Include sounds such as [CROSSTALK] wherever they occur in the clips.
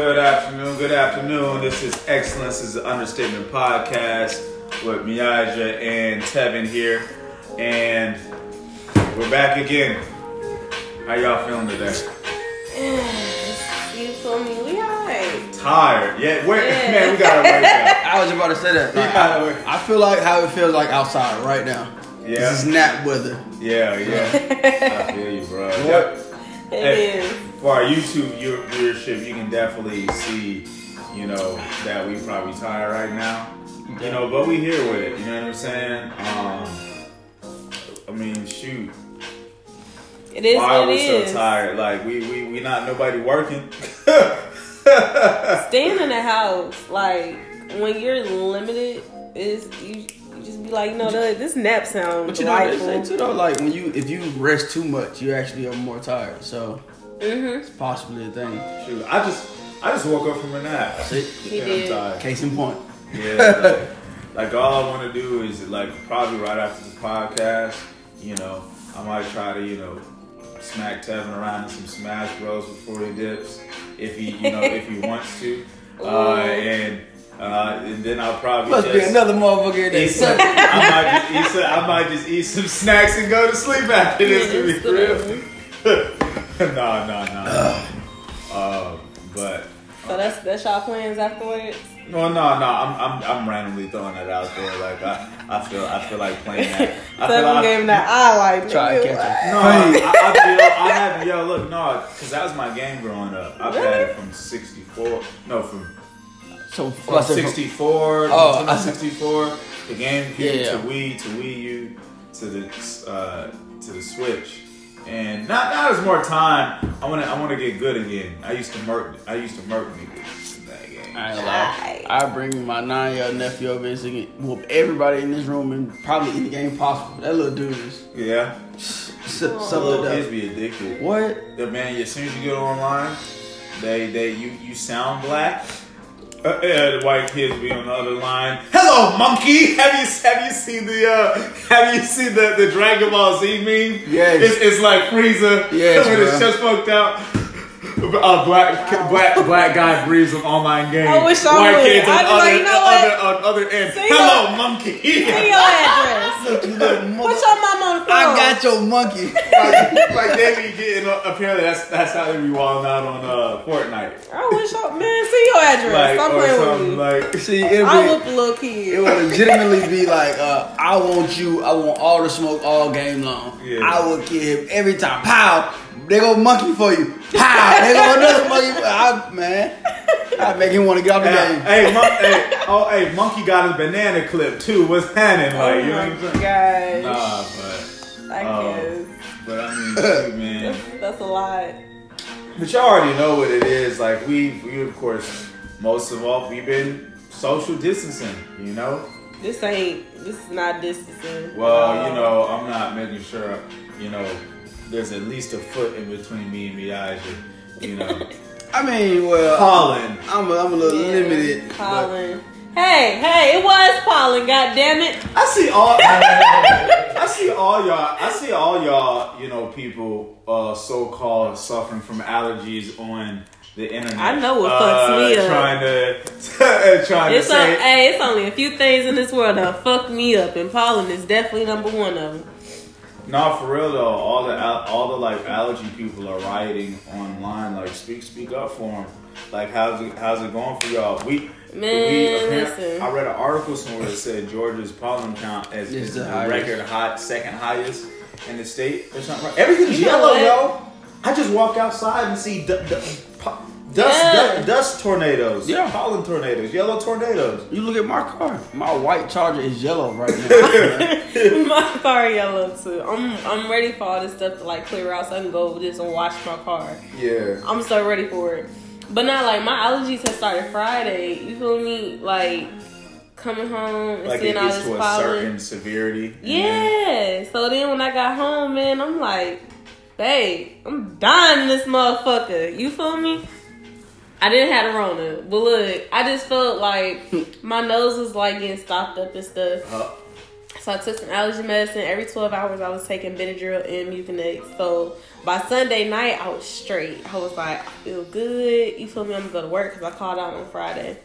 Good afternoon, good afternoon. This is Excellence is an Understatement podcast with Miaja and Tevin here. And we're back again. How y'all feeling today? [SIGHS] You feel me? We alright. Tired. Yeah, where, Yeah. [LAUGHS] man, we gotta wake up. [LAUGHS] I was about to say that. Like, Yeah. I, I feel like how it feels like outside right now. Yeah. This is nap weather. Yeah, yeah. [LAUGHS] I feel you, bro. What? It Hey. is. For our YouTube viewer- viewership, you can definitely see, you know, that we probably tired right now. You know, but we here with it. You know what I'm saying? Um, I mean, shoot. It is Why what are it we is. so tired? Like we we we not nobody working. Staying in [LAUGHS] the house, like when you're limited, is you, you just be like, you know, this nap sounds But you know what they delightful. say too though, like when you if you rest too much, you actually are more tired. So mm-hmm. it's possibly a thing. Shoot, I just I just woke up from a nap. See? He did. Case in point. Yeah, like, like all I want to do is like probably right after this podcast, you know, I might try to you know smack Tevin around in some Smash Bros before he dips, if he you know if he [LAUGHS] wants to, uh, and uh, and then I'll probably Must just, be another motherfucker in Eat some. I might just eat some. I might just eat some snacks and go to sleep after this. To be real. [LAUGHS] no, no, no. Uh, but So that's that's y'all plans afterwards. well, no, no. I'm, I'm, I'm randomly throwing that out there. Like I, I feel, I feel like playing that. I feel Seven like, game that I like. Try to catch him. no, I, I, I, feel, I have. Yo, look, no, because that was my game growing up. I've had it from '64. No, from So from 64, Oh, Nintendo 64, the GameCube Yeah. to Wii to Wii U to the uh, to the Switch. And not now there's more time. I wanna I wanna get good again. I used to murk I used to murk niggas that game. I ain't lie. I bring my nine year old nephew over and sing whoop everybody in this room and probably any game possible. That little dude is Yeah. something Little kids else. be addicted. What? The man, as soon as you get online, they they you you sound black. Uh, yeah, the white kids be on the other line. Hello, monkey. Have you have you seen the uh, have you seen the, the Dragon Ball Z meme? Yes. It's, it's like Frieza Yes, with his bro. chest poked out. A black black black guy breathes an online game. I wish I White would. kids on I'd be other, like, you know what? Other on other end. Say Hello, your- monkey. Say your address. Look, [LAUGHS] you Put your mom on the phone. I got your monkey. like, [LAUGHS] like they be getting apparently that's that's how they be wilding out on uh, Fortnite. I wish I man. See your address. Like Stop or playing with something me. like See, it'll I be, whoop a little it would legitimately be like, uh, I want you, I want all the smoke all game long. Yeah. I would kill him every time. Pow! They go monkey for you. Pow! They go another monkey for I, man. [LAUGHS] I make him want to get off the Hey, game. hey, mon- hey, oh, hey, monkey got his banana clip too. What's happening? Oh Like, you know what I'm saying? gosh. Nah, but, I Oh. guess. but I mean, shoot, man. That's, [LAUGHS] that's a lot. But y'all already know what it is. Like, we, we of course, most of all, we've been social distancing. You know. This ain't. This is not distancing. Well, at you know, I'm not making sure. You know, there's at least a foot in between me and Miyaja. You know, [LAUGHS] I mean, well, Colin. I'm a, I'm a little Yeah, limited. but- Hey, hey, it was Colin. God damn it. I see all. I see all y'all. I see all y'all. You know, people uh, so called suffering from allergies on the internet. I know what fucks me uh, up. Trying to, [LAUGHS] trying It's to a, say. hey, it's only a few things in this world that fuck me up, and pollen is definitely number one of them. No, for real though. All the all the like allergy people are rioting online. Like, speak speak up for them. Like, how's it how's it going for y'all? We. Man, we apparent- listen. I read an article somewhere that said Georgia's pollen count is, Is is the the record hot, second highest in the state or something. Everything's You yellow, what? yo. I just walk outside and see du- du- po- dust, Yeah. du- dust tornadoes, Yeah. pollen tornadoes, yellow tornadoes. You look at my car. My white Charger is yellow right now. [LAUGHS] my car yellow too. I'm I'm ready for all this stuff to like clear out so I can go over this and wash my car. Yeah. I'm so ready for it. But not like my allergies have started Friday. You feel me? Like coming home and Like it seeing all gets this to a pollen. certain severity. and then- Yeah. So then when I got home, man, I'm like, babe, I'm dying this motherfucker. You feel me? I didn't have a Rona, but look, I just felt like my nose was like getting stopped up and stuff. Uh, So I took some allergy medicine. Every 12 hours, I was taking Benadryl and Mucinex. So by Sunday night, I was straight. I was like, I feel good. You feel me? I'm gonna go to work because I called out on Friday.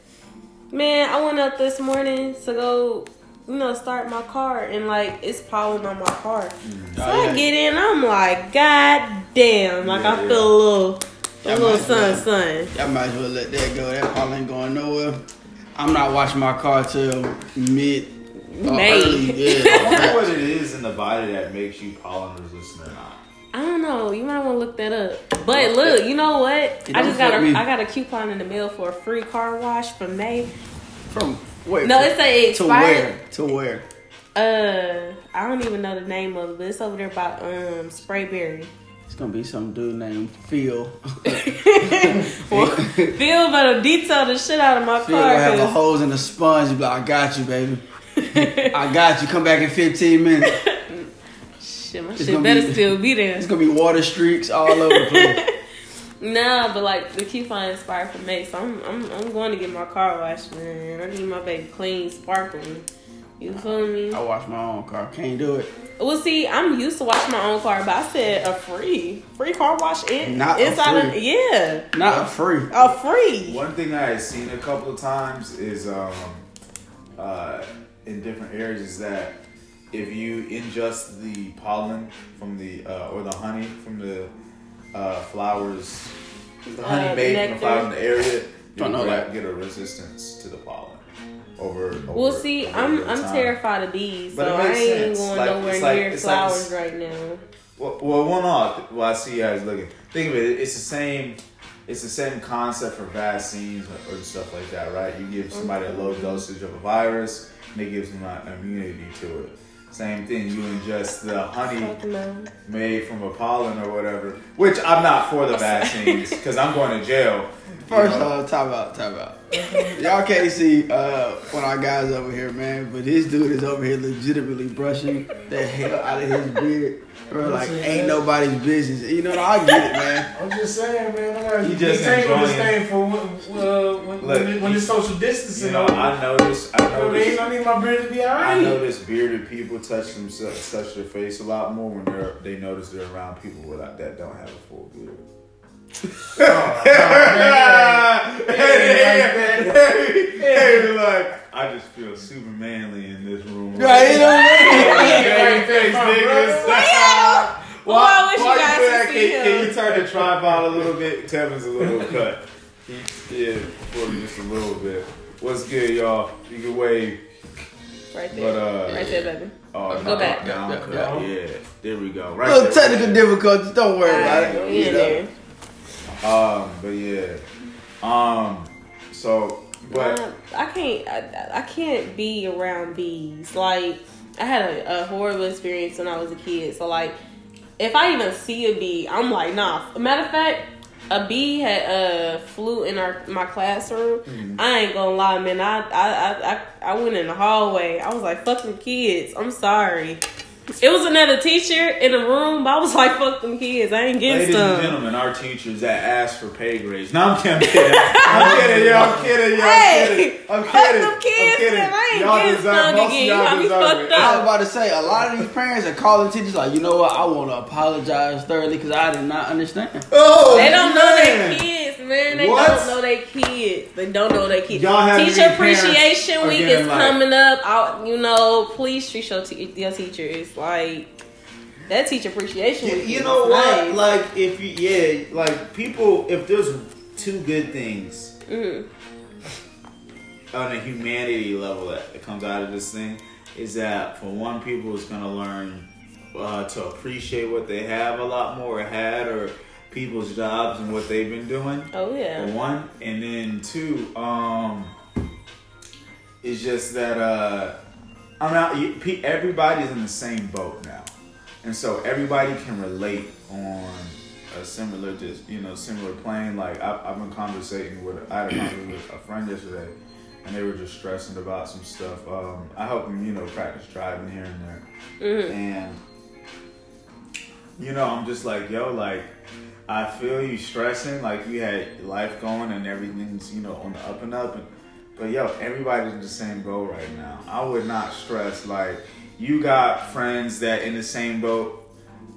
Man, I went up this morning to go, you know, start my car, and like it's pollen on my car. So Oh, yeah. I get in, I'm like, God damn! Like I Yeah. feel a little, That little might sun, be- sun. Y'all might as well let that go. That probably ain't going nowhere. I'm not washing my car till mid or May. early. [LAUGHS] I Yeah. wonder what it is in the body that makes you pollen resistant or not. I don't know. You might want to look that up. But look, you know what? It I just got a me. I got a coupon in the mail for a free car wash from May. From where? No, it's a to where? To where? Uh, I don't even know the name of it, but it's over there by um Sprayberry. It's gonna be some dude named Phil. [LAUGHS] well, Phil better detail the shit out of my Phil car. gonna have a hose in the sponge. Like, I got you, baby. [LAUGHS] I got you. Come back in 15 minutes. shit, my It's shit better be- still be there. It's gonna be water streaks all over the place. [LAUGHS] Nah, but like the key coupon expired for May, so I'm I'm I'm going to get my car washed, man. I need my baby clean, sparkling. You feel me? I wash my own car. Can't do it. Well, see, I'm used to washing my own car, but I said a free, free car wash in Not a inside of free. yeah, Not a free. a free. One thing I had seen a couple of times is um, uh, in different areas is that if you ingest the pollen from the uh, or the honey from the uh, flowers, the honey Uh, made from the flowers in the area, you know that. get a resistance to the pollen. Over, over Well, see, over I'm I'm time. terrified of bees, But so I ain't sense. going Like, nowhere it's like- near it's like flowers this- right now. Well, well, one off. Well, I see you guys looking. Think of it. It's the same. It's the same concept for vaccines or, or stuff like that, right? You give somebody a low mm-hmm. dosage of a virus, and it gives them an immunity to it. Same thing. You ingest the honey made from a pollen or whatever. Which I'm not for the [LAUGHS] vaccines because I'm going to jail. First know. off, time out, time out. [LAUGHS] Y'all can't see uh, one of our guys over here, man, but this dude is over here legitimately brushing the hell out of his beard. Bro, like ain't nobody's business. You know, what? I get it, man. [LAUGHS] I'm just saying, man. I gotta You just detangle this enjoying- thing for when, uh, when, Look, when, it- when it's social distancing. You know, over. I notice. I You know, they ain't. I need my beard to be I alright. notice bearded people touch themselves, touch their face a lot more when they're they notice they're around people without that don't have a full beard. Hey, hey, hey, like I just feel super manly in this room. Right, you know what I mean? Hey, niggas. Yeah. Well, I wish you why guys could see can, can you turn the tripod a little bit? Tevin's a little cut. He did for me just a little bit. What's good, y'all? You can wave. Right there, But, uh, right there, baby. Oh, Go back. Down Yeah, cut. yeah. Yeah, there we go. Right Little there. technical difficulties. Don't worry about it. we You in know. Um, but yeah. Um, so, but Um, I can't. I, I can't be around bees. Like I had a, a horrible experience when I was a kid. So like, if I even see a bee, I'm like, nah. Matter of fact, a bee had uh, flew in our my classroom. Mm-hmm. I ain't gonna lie, man. I, I I I I went in the hallway. I was like, fucking kids. I'm sorry. It was another teacher in the room, but I was like, fuck them kids. I ain't getting Ladies and gentlemen, our teachers that ask for pay grades. No, I'm kidding. I'm kidding. I'm kidding. Yo, I'm kidding. Yo, I'm kidding. I'm fuck them kids, I'm kidding. man. I ain't y'all getting deserve, stung most of again. y'all You got me deserve fucked it. up. I was about to say, a lot of these parents are calling teachers like, you know what? I want to apologize thoroughly because I did not understand. Oh, They don't know man. their kids, man. They What? don't know their kids. They don't know their kids. Teacher Appreciation Week getting, is like- coming up. Out, you know, please treat your, te- your teachers like that. Teacher Appreciation You, Week. you know what? nice. Like if you yeah, like people if there's two good things Mhm. on a humanity level that, that comes out of this thing is that for one, people is gonna learn uh, to appreciate what they have a lot more or had or people's jobs and what they've been doing. Oh yeah. one, and then two, um, it's just that uh, I'm not. pe- Everybody's in the same boat now, and so everybody can relate on a similar, just you know, similar plane. Like I, I've been conversating with, I had a conversation with a friend yesterday, and they were just stressing about some stuff. Um, I help them, you know, practice driving here and there, Mhm. and you know, I'm just like, yo, like, I feel you stressing, like you had life going and everything's, you know, on the up and up. And, but yo, everybody's in the same boat right now. I would not stress like you got friends that in the same boat.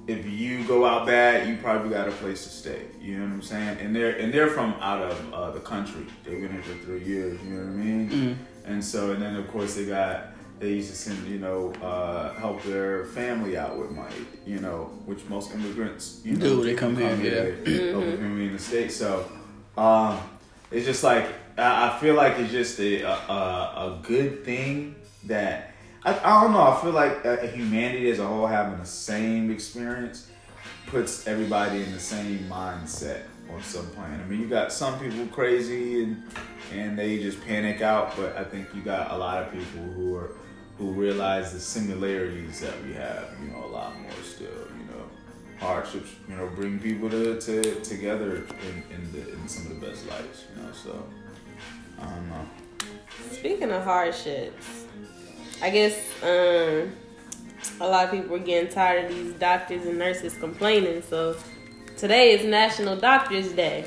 If you go out bad, you probably got a place to stay. You know what I'm saying? And they're and they're from out of uh, the country. They've been here for three years. You know what I mean? And so and then of course they got they used to send you know uh, help their family out with money. You know, which most immigrants you know Do, they come here, yeah. help with family in the states. So um, it's just like I, I feel like it's just a a, a, a good thing that I, I don't know. I feel like uh, humanity as a whole having the same experience puts everybody in the same mindset on some point. I mean, you got some people crazy and and they just panic out, but I think you got a lot of people who are who realize the similarities that we have. You know, a lot more still. You know, hardships. You know, bring people to, to together in in, the, in some of the best lights. You know, so I don't know. Speaking of hardships, I guess um, a lot of people are getting tired of these doctors and nurses complaining. So today is National Doctors Day.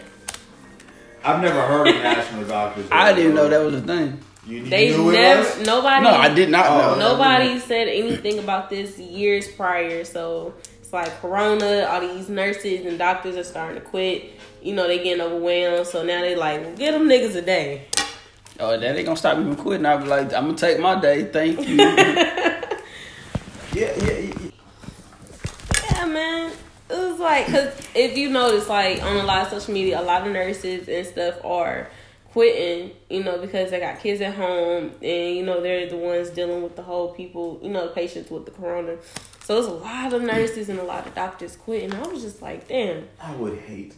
I've never heard of National Doctors. [LAUGHS] Day. I didn't know that was a thing. You, you They knew it never, was? nobody, No, I did not oh, know. Oh, nobody said anything about this years prior. So it's like Corona, all these nurses and doctors are starting to quit. You know, they getting overwhelmed. So now they like, well, get them niggas a day. Oh, that ain't gonna stop me from quitting. I'll be like, I'm gonna take my day. Thank you. [LAUGHS] Yeah, yeah, yeah. Yeah, man. It was like, cause if you notice, like on a lot of social media, a lot of nurses and stuff are quitting, you know, because they got kids at home, and you know they're the ones dealing with the whole people, you know, patients with the corona. So there's a lot of nurses and a lot of doctors quitting. I was just like, damn, I would hate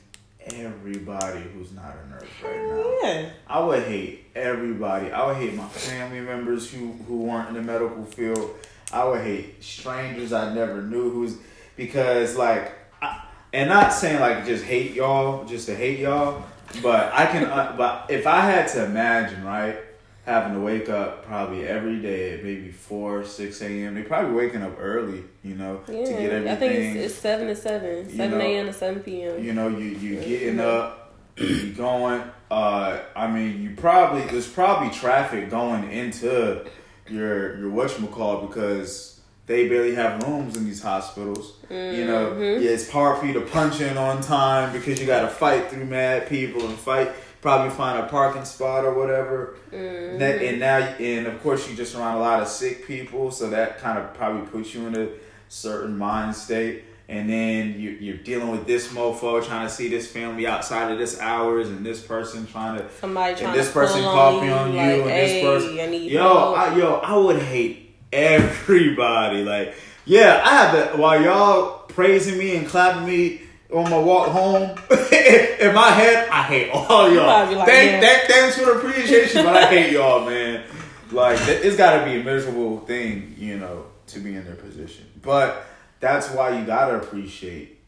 everybody who's not a nurse right now. yeah, I would hate everybody. I would hate my family members who who weren't in the medical field. I would hate strangers I never knew who's because like I, and not saying like just hate y'all just to hate y'all, but I can uh, but if I had to imagine right having to wake up probably every day at maybe four six a.m. They probably waking up early, you know, to get everything. I think it's, it's seven to seven, You seven a.m. to seven p.m. You know, you you getting up, you going. Uh, I mean, you probably there's probably traffic going into your your whatchamacallit because they barely have rooms in these hospitals. You know, Mm-hmm. yeah, it's hard for you to punch in on time because you got to fight through mad people and fight. Probably find a parking spot or whatever. Mm-hmm. And now, and of course, you just around a lot of sick people, so that kind of probably puts you in a certain mind state. And then you, you're dealing with this mofo trying to see this family outside of this hours, and this person trying to, Somebody trying and this to person on you, on you, like, and this hey, person, I yo, help. I, yo, I would hate everybody. Like, yeah, I have to while y'all praising me and clapping me on my walk home. [LAUGHS] in my head, I hate all y'all. like, Thank, yeah. thank, thanks for the appreciation, but I hate y'all, man. Like, it's got to be a miserable thing, you know, to be in their position. But that's why you gotta appreciate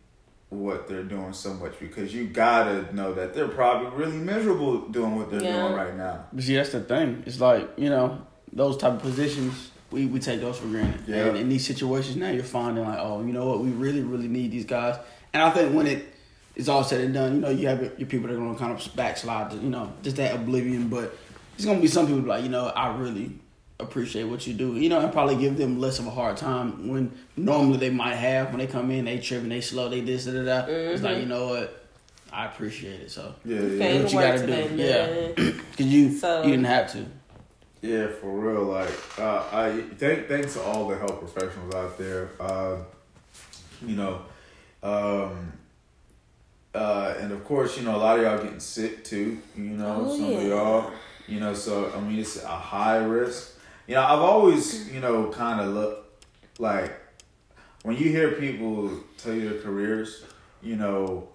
what they're doing so much because you gotta know that they're probably really miserable doing what they're Yeah. doing right now. See, that's the thing. It's like you know those type of positions. We, we take those for granted. Yeah. And in these situations now, you're finding like, oh, you know what? We really, really need these guys. And I think when it is all said and done, you know, you have your, your people that are going to kind of backslide, to, you know, just that oblivion. But there's going to be some people like, you know, I really appreciate what you do, you know, and probably give them less of a hard time when normally they might have when they come in, they tripping, they slow, they this, da, da, da. It's like, you know what? I appreciate it. So, Yeah, Came yeah, what you gotta do. today, Yeah. because [CLEARS THROAT] you, So- you didn't have to. Yeah, for real. Like, uh, I thank thanks to all the health professionals out there. Uh, you know, um, uh, and of course, you know, a lot of y'all getting sick too. You know, Oh, some of y'all. You know, so I mean, it's a high risk. You know, I've always, you know, kind of look like when you hear people tell you their careers, you know,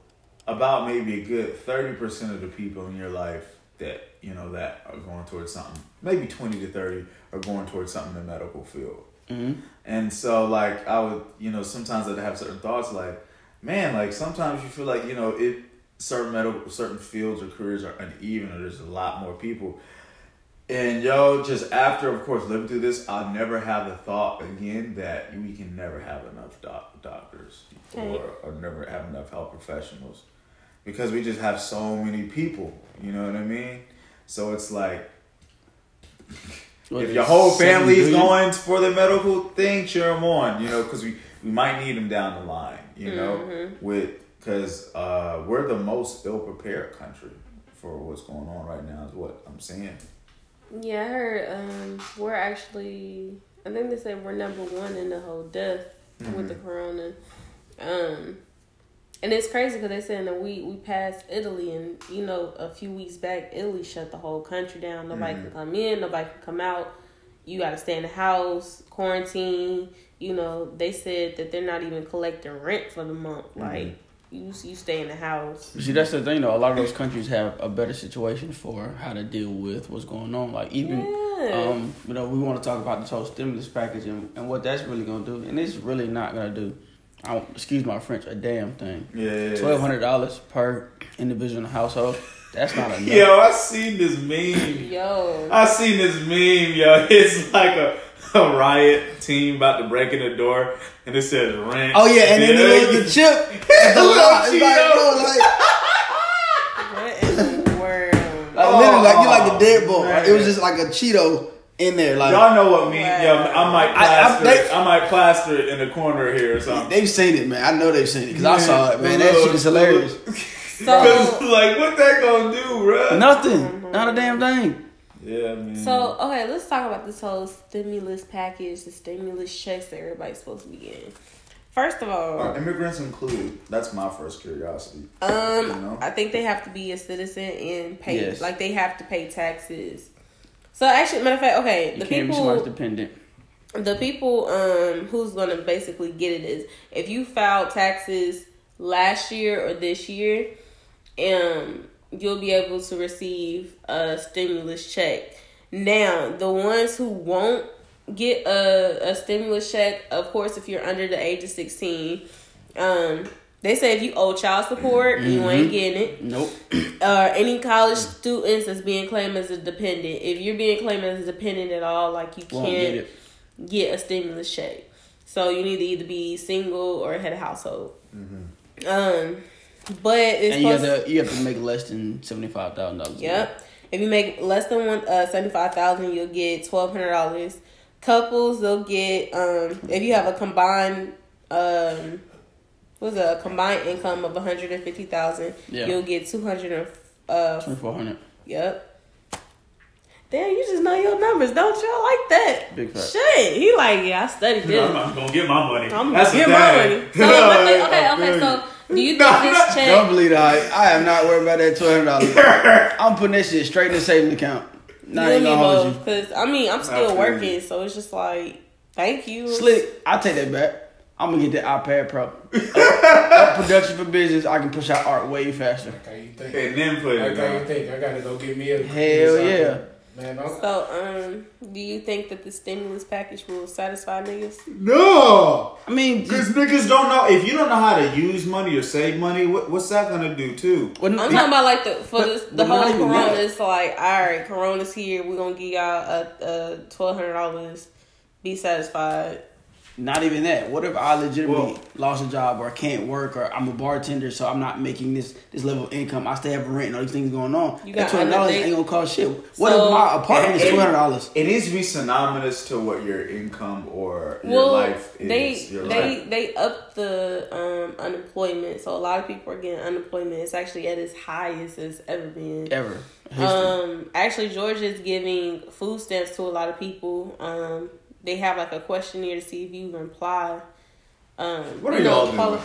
about maybe a good thirty percent of the people in your life that you know that are going towards something, maybe twenty to thirty are going towards something in the medical field. Mm-hmm. And so, like, I would, you know, sometimes I'd have certain thoughts, like, man, like sometimes you feel like, you know, it certain medical, certain fields or careers are uneven, or there's a lot more people. And yo, just after, of course, living through this, I'll never have the thought again that we can never have enough doc- doctors Okay. or, or never have enough health professionals because we just have so many people. You know what I mean? So it's like What if your whole seven family is going for the medical thing, cheer them on. You know, because we, we might need them down the line. You know, Mm-hmm. with because uh, we're the most ill prepared country for what's going on right now. Is what I'm saying. Yeah, I heard um, we're actually. I think they said we're number one in the whole death with the corona. Um, and it's crazy because they said that we we passed Italy, and you know, a few weeks back, Italy shut the whole country down. Nobody can come in, nobody can come out. You got to stay in the house, quarantine. You know, they said that they're not even collecting rent for the month. Like you, you stay in the house. See, that's the thing though. A lot of those countries have a better situation for how to deal with what's going on. Like even, Yeah. um, you know, we want to talk about this whole stimulus package and, and what that's really gonna do, and it's really not gonna do. I don't, excuse my French, a damn thing. Yeah. Twelve hundred dollars per individual in the household. That's not [LAUGHS] enough. Yo, I seen this meme. [LAUGHS] Yo, I seen this meme, yo. [LAUGHS] It's like a, a riot team about to break in the door, and it says rent. Oh yeah, and then the, little, the chip the Little lot. It's like, Cheeto. like, what in the world? like literally, like you like Oh, a dead ball. man. It was just like a Cheeto in there. Like Y'all know what meme? Wow. Yo, I might I- I- plaster they- it. I might plaster it in the corner here or something. they've seen it, man. I know they've seen it because I saw it, man. That shit is hilarious. [LAUGHS] [LAUGHS] So, like, what that gonna do, bro? Nothing, not a damn thing. Yeah, man. so okay, let's talk about this whole stimulus package, the stimulus checks that everybody's supposed to be getting. First of all, Are immigrants included? That's my first curiosity. Um, You know? I think they have to be a citizen and pay Yes. like they have to pay taxes. So actually, matter of fact, okay, You the can't be somebody's people, dependent. the people, um, who's gonna basically get it is if you filed taxes last year or this year, um, you'll be able to receive a stimulus check. Now, the ones who won't get a, a stimulus check, of course, if you're under the age of sixteen, um, they say if you owe child support, you ain't getting it. Nope. [CLEARS THROAT] Uh, any college students that's being claimed as a dependent, if you're being claimed as a dependent at all, like you Won't can't it. get a stimulus check. So you need to either be single or head of household. Um, but it's And you have to you have to make less than seventy five thousand dollars. Yep. If you make less than one uh seventy five thousand, you'll get twelve hundred dollars. Couples, they'll get um if you have a combined um what's a combined income of one hundred and fifty thousand, Yeah. you'll get two hundred and uh Twenty four hundred. yep. Damn, you just know your numbers, don't you? I like that. Big fact. Shit, he like yeah, I studied this. I'm, I'm gonna get my money. I'm That's gonna the get my money. [LAUGHS] So, but they, okay, okay. So, do you [LAUGHS] think No, this check? Don't believe the hype. I am not worried about that twelve hundred dollars. [LAUGHS] I'm putting that shit straight in the savings account. Not you even me gonna hold you. both, because I mean I'm still working, so it's just like thank you. Slick, I take that back. I'm gonna get that iPad Pro. Up, up production for business. I can push out art way faster. Like how you think? And then put Like it how you think? I gotta go get me a Hell yeah. Man, I'm, So, um, do you think that the stimulus package will satisfy niggas? No, I mean, because niggas don't know. If you don't know how to use money or save money, what, what's that gonna do too? when, I'm talking about like the for But- this, the whole corona. It's like, all right, corona's here. We're gonna give y'all a, a twelve hundred dollars. Be satisfied. Not even that. What if I legitimately Well- lost a job or can't work or I'm a bartender, so I'm not making this this level of income. I still have rent and all these things going on. You that got twelve dollars other ain't gonna cost shit. What So- if my apartment is two hundred dollars? It needs to be synonymous to what your income or your Well, life is. they your they life. they up the um, unemployment, so a lot of people are getting unemployment. It's actually at its highest it's ever been. Ever. History. Um, actually, Georgia is giving food stamps to a lot of people. Um, they have like a questionnaire to see if you apply. Um, What you are y'all doing?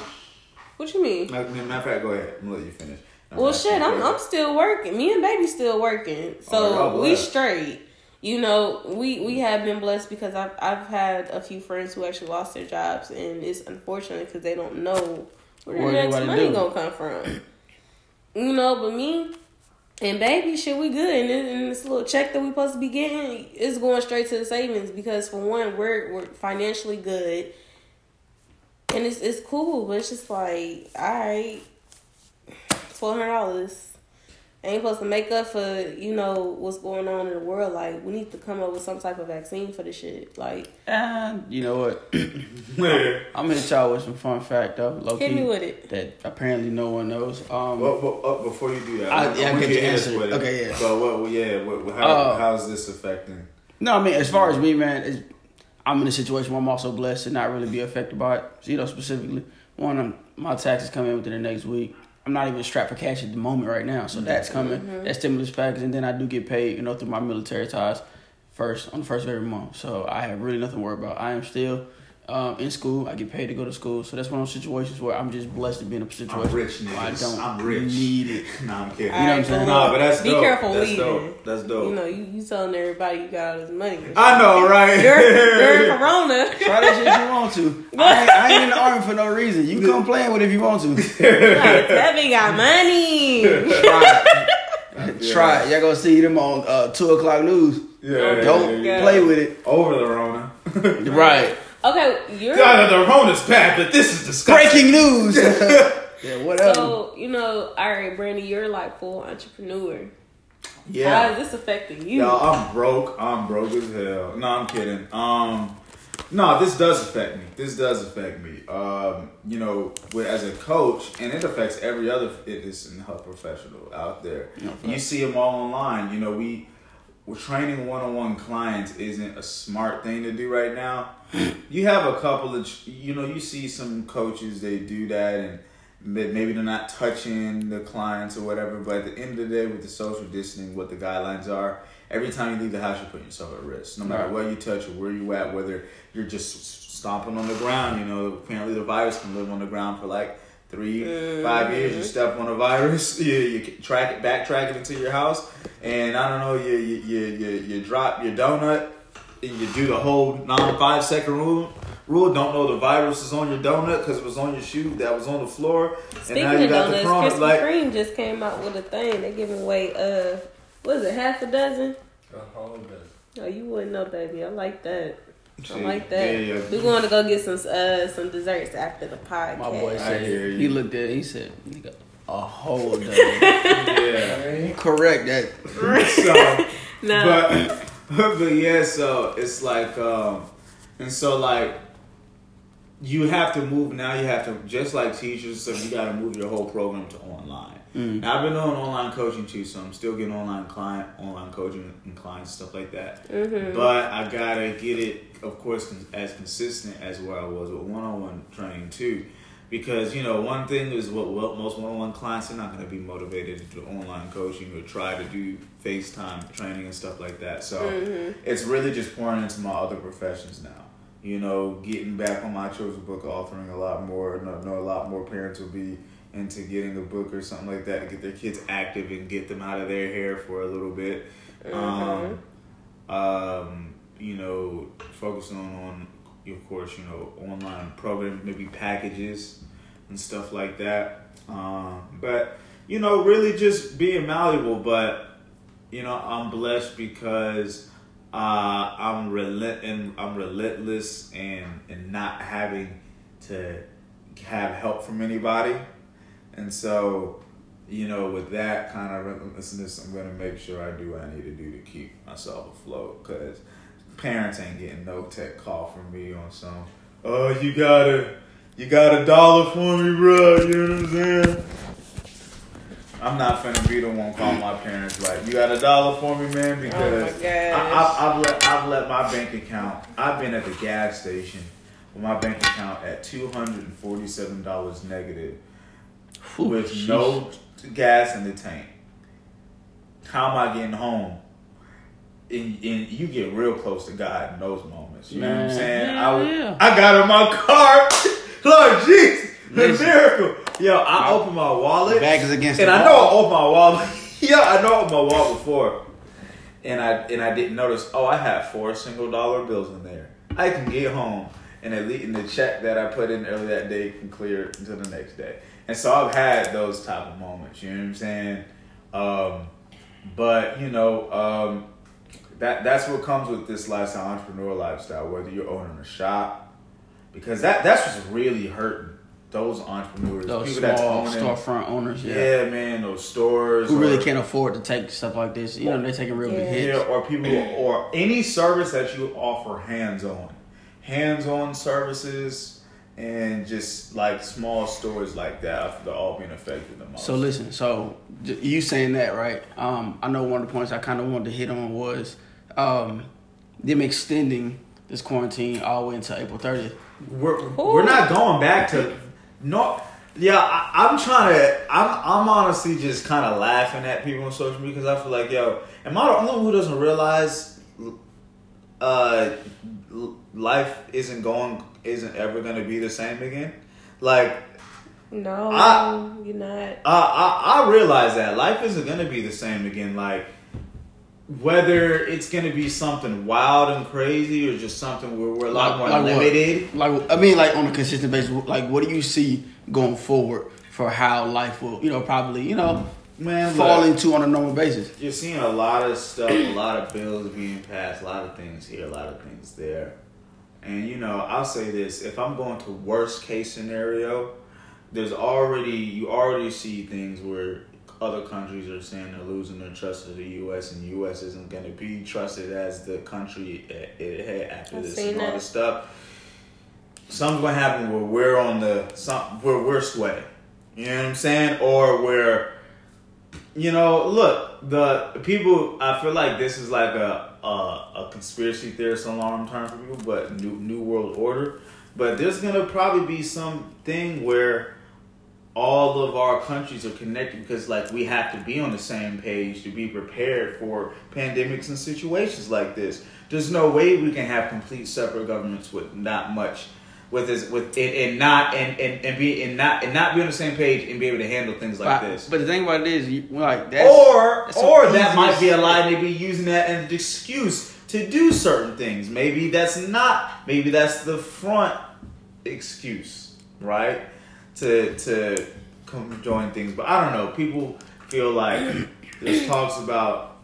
What you mean? Matter of fact, go ahead. I'm gonna let you finish. Well, shit, I'm I'm still working. Me and baby still working, Oh, so we straight. You know, we we have been blessed because I've I've had a few friends who actually lost their jobs, and it's unfortunate because they don't know where Where their they next money do. gonna come from. You know, but me and baby, shit, we good, and, this- and this little check that we supposed to be getting is going straight to the savings because for one, we're we're financially good, and it's it's cool, but it's just like, all right, twelve hundred dollars. Ain't supposed to make up for you know what's going on in the world. Like we need to come up with some type of vaccine for this shit. Like and you know what? [LAUGHS] I'm gonna hit y'all with some fun fact though. Low hit key, me with it. that apparently no one knows. Um, but, uh, before you do that, I- want yeah, I get your hit answer. with it. Okay, yeah. But what? Yeah, what, how, Uh, how's this affecting? No, I mean, as far as me, man, it's, I'm in a situation where I'm also blessed to not really be affected by it. So, you know, specifically, one, of my taxes come in within the next week. I'm not even strapped for cash at the moment right now, so that's mm-hmm. coming. Mm-hmm. That stimulus package, and then I do get paid, you know, through my military ties first on the first of every month. So I have really nothing to worry about. I am still um, in school. I get paid to go to school, so that's one of those situations where I'm just blessed to be in a situation I'm rich, where I don't. I'm rich. need it. [LAUGHS] Nah, I'm kidding. You know what I'm saying? Nah, but that's Be dope. careful that's leaving. dope. That's dope. You know, you, you telling everybody you got all this money. I know, right? During, during [LAUGHS] Corona. Try that shit if you want to. [LAUGHS] I ain't, I ain't in the army for no reason. You come playing with it if you want to. Tevin got money. Try it. Try it. Y'all gonna see them on uh, two o'clock news. Yeah, Don't yeah. play with it. over the Rona. Right. Okay, you're God, the Rona's bad, but this is disgusting. Breaking news. [LAUGHS] yeah, whatever. so you know. All right, Brandy, you're like full entrepreneur. Yeah. How is this affecting you? Yo, I'm broke. I'm broke as hell. No, I'm kidding. Um, no, this does affect me. This does affect me. Um, you know, with- as a coach, and it affects every other fitness and health professional out there. You see them all online. You know, we we're training one-on-one clients isn't a smart thing to do right now. You have a couple of, you know, you see some coaches they do that and may- maybe they're not touching the clients or whatever. But at the end of the day, with the social distancing, what the guidelines are, every time you leave the house, you're putting yourself at risk. No matter what you touch or where you at, whether you're just stomping on the ground. You know, apparently the virus can live on the ground for like three, five years. You uh-huh. step on a virus, [LAUGHS] you, you track it, backtrack it into your house, and I don't know, you you you you, you drop your donut, and you do the whole non five second rule. Rule don't know the virus is on your donut because it was on your shoe that was on the floor, Speaking and now you of got the donuts, corona. Krispy Like, Kreme just came out with a thing. They're giving away uh, what is it, half a dozen? A whole dozen. Oh, you wouldn't know, baby. I like that. I like that. yeah, yeah. We're going to go get some uh some desserts after the podcast. My boy I said hear you. he looked at it. He said, "Nigga, a whole [LAUGHS] dozen." yeah. Correct that. [LAUGHS] so, [LAUGHS] No. but but yeah, so it's like um and so like you have to move now you have to just like teachers so you gotta move your whole program to online. Now, I've been doing online coaching too, so I'm still getting online client online coaching and clients stuff like that. But I gotta get it, of course, as consistent as where I was with one-on-one training too, because you know one thing is what, what most one-on-one clients are not going to be motivated to do online coaching or try to do FaceTime training and stuff like that. So it's really just pouring into my other professions now. You know, getting back on my children's book, authoring a lot more. Know, know a lot more parents will be into getting a book or something like that to get their kids active and get them out of their hair for a little bit. Um, um, you know, focusing on, on, of course, you know, online program, maybe packages and stuff like that. Um, but you know, really just being malleable. But you know, I'm blessed because uh, I'm relent and I'm relentless and and not having to have help from anybody. And so, you know, with that kind of relentlessness, I'm to make sure I do what I need to do to keep myself afloat. Because parents ain't getting no tech call from me on some, oh, you got a, you got a dollar for me, bro. You know what I'm saying? I'm not finna be the one call my parents like, you got a dollar for me, man? Oh because gosh. I, I, I've, let, I've let my bank account, I've been at the gas station with my bank account at $247 negative Ooh, with sheesh. no gas in the tank. How am I getting home? And, and you get real close to God in those moments. You know what I'm saying? yeah, I, yeah. I got in my car. [LAUGHS] Lord Jesus, the Listen. miracle. Yo, I opened my wallet. Back is against And the I know wall. I opened my wallet. [LAUGHS] yeah, I know I opened my wallet before. And I and I didn't notice, oh, I have four single dollar bills in there. I can get home and at least the check that I put in early that day can clear until the next day. And so I've had those type of moments, you know what I'm saying? Um, but you know, um, that that's what comes with this lifestyle, entrepreneur lifestyle, whether you're owning a shop, because that that's what's really hurting those entrepreneurs, Those small storefront owners, yeah, yeah, man, those stores who really can't afford to take stuff like this. You know, they're taking real big Yeah. hits. yeah, or people, or any service that you offer hands-on, hands-on services, and just like small stores like that, they're all being affected the most. So listen, so you saying that right? Um, I know one of the points I kind of wanted to hit on was, um, them extending this quarantine all the way until April 30th. We're we're not going back to no. Yeah, I, I'm trying to. I'm I'm honestly just kind of laughing at people on social media because I feel like, yo, am I the only one who doesn't realize, uh, life isn't going, isn't ever going to be the same again? Like, No, I- you're not. I, I I realize that life isn't gonna be the same again. Like whether it's gonna be something wild and crazy or just something where we're a lot more what? limited. Like I mean, like on a consistent basis. Like, what do you see going forward for how life will, you know, probably, you know, Man, fall look, into on a normal basis? you're seeing a lot of stuff, a lot of bills being passed, a lot of things here, a lot of things there. And you know, I'll say this: if I'm going to worst case scenario, there's already you already see things where other countries are saying they're losing their trust of the U.S. and the U.S. isn't going to be trusted as the country it, had after I've this and all this stuff. Something's going to happen where we're on the some where we're sway. You know what I'm saying? Or where you know, look, the people. I feel like this is like a a, a conspiracy theorist alarm term for people, but new new world order. But there's gonna probably be something where all of our countries are connected because, like, we have to be on the same page to be prepared for pandemics and situations like this. There's no way we can have complete separate governments with not much. With this, with and, and not and, and, and be and not and not be on the same page and be able to handle things like but, this. but the thing about it is, you, like that's or that's or that might be a lie. They be using that as an excuse to do certain things. Maybe that's not. Maybe that's the front excuse, right? To to come join things. But I don't know. People feel like [CLEARS THROAT] there's talks about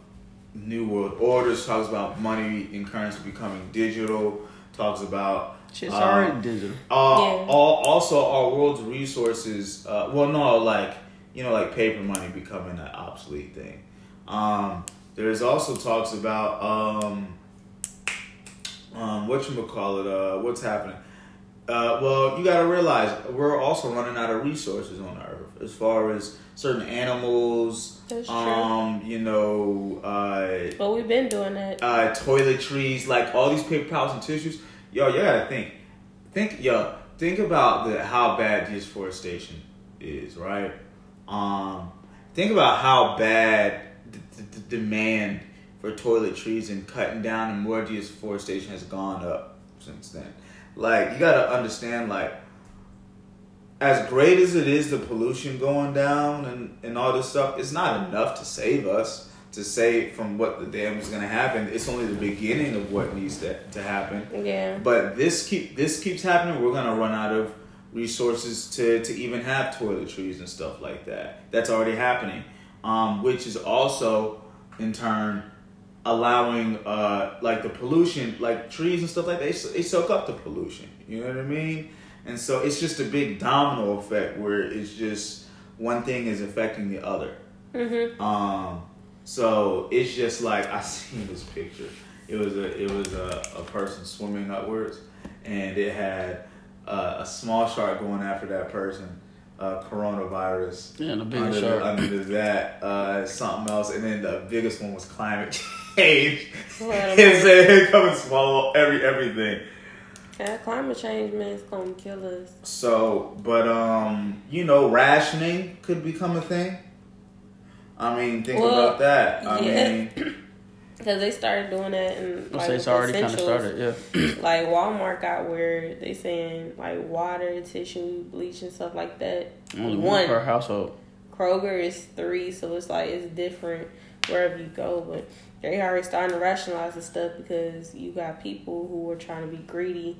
new world orders. Talks about money and currency becoming digital. Talks about shit's um, already digital. uh, Yeah. all, also, our world's resources. Uh, well, no, like you know, like paper money becoming an obsolete thing. Um, there's also talks about um, um, what you call it. Uh, what's happening? Uh, well, you got to realize we're also running out of resources on Earth as far as certain animals. That's true. Um, you know, uh, But we've been doing that. uh, toiletries, like all these paper towels and tissues. Yo, you gotta think. Think, yo, think about the how bad deforestation is, right? Um, think about how bad the, the, the demand for toiletries and cutting down and more deforestation has gone up since then. Like, you gotta understand, like, as great as it is, the pollution going down and, and all this stuff, it's not enough to save us, to save from what the damage is going to happen. It's only the beginning of what needs to, to happen. Yeah. But this keep this keeps happening. We're going to run out of resources to, to even have toiletries and stuff like that. That's already happening, um, which is also in turn allowing uh, like the pollution, like trees and stuff like that. They, they soak up the pollution. You know what I mean? And so it's just a big domino effect where it's just one thing is affecting the other. Mhm. Um, so it's just like I [LAUGHS] seen this picture. It was a it was a, a person swimming upwards, and it had uh, a small shark going after that person. Uh, coronavirus. Yeah, and a bigger under, shark. Under that, uh, something else, and then the biggest one was climate [LAUGHS] change. What it's it and swallow every everything. Yeah, climate change, man, it's gonna kill us. So, but um, you know, rationing could become a thing. I mean, think Well, about that. I yeah. mean, [CLEARS THROAT] Because they started doing that and I'll like say it's already kind of essentials. started. Yeah. [CLEARS THROAT] Like Walmart got where they saying like water, tissue, bleach, and stuff like that. Only One. one per household. Kroger is three, so it's like it's different wherever you go. But they already starting to rationalize the stuff because you got people who are trying to be greedy.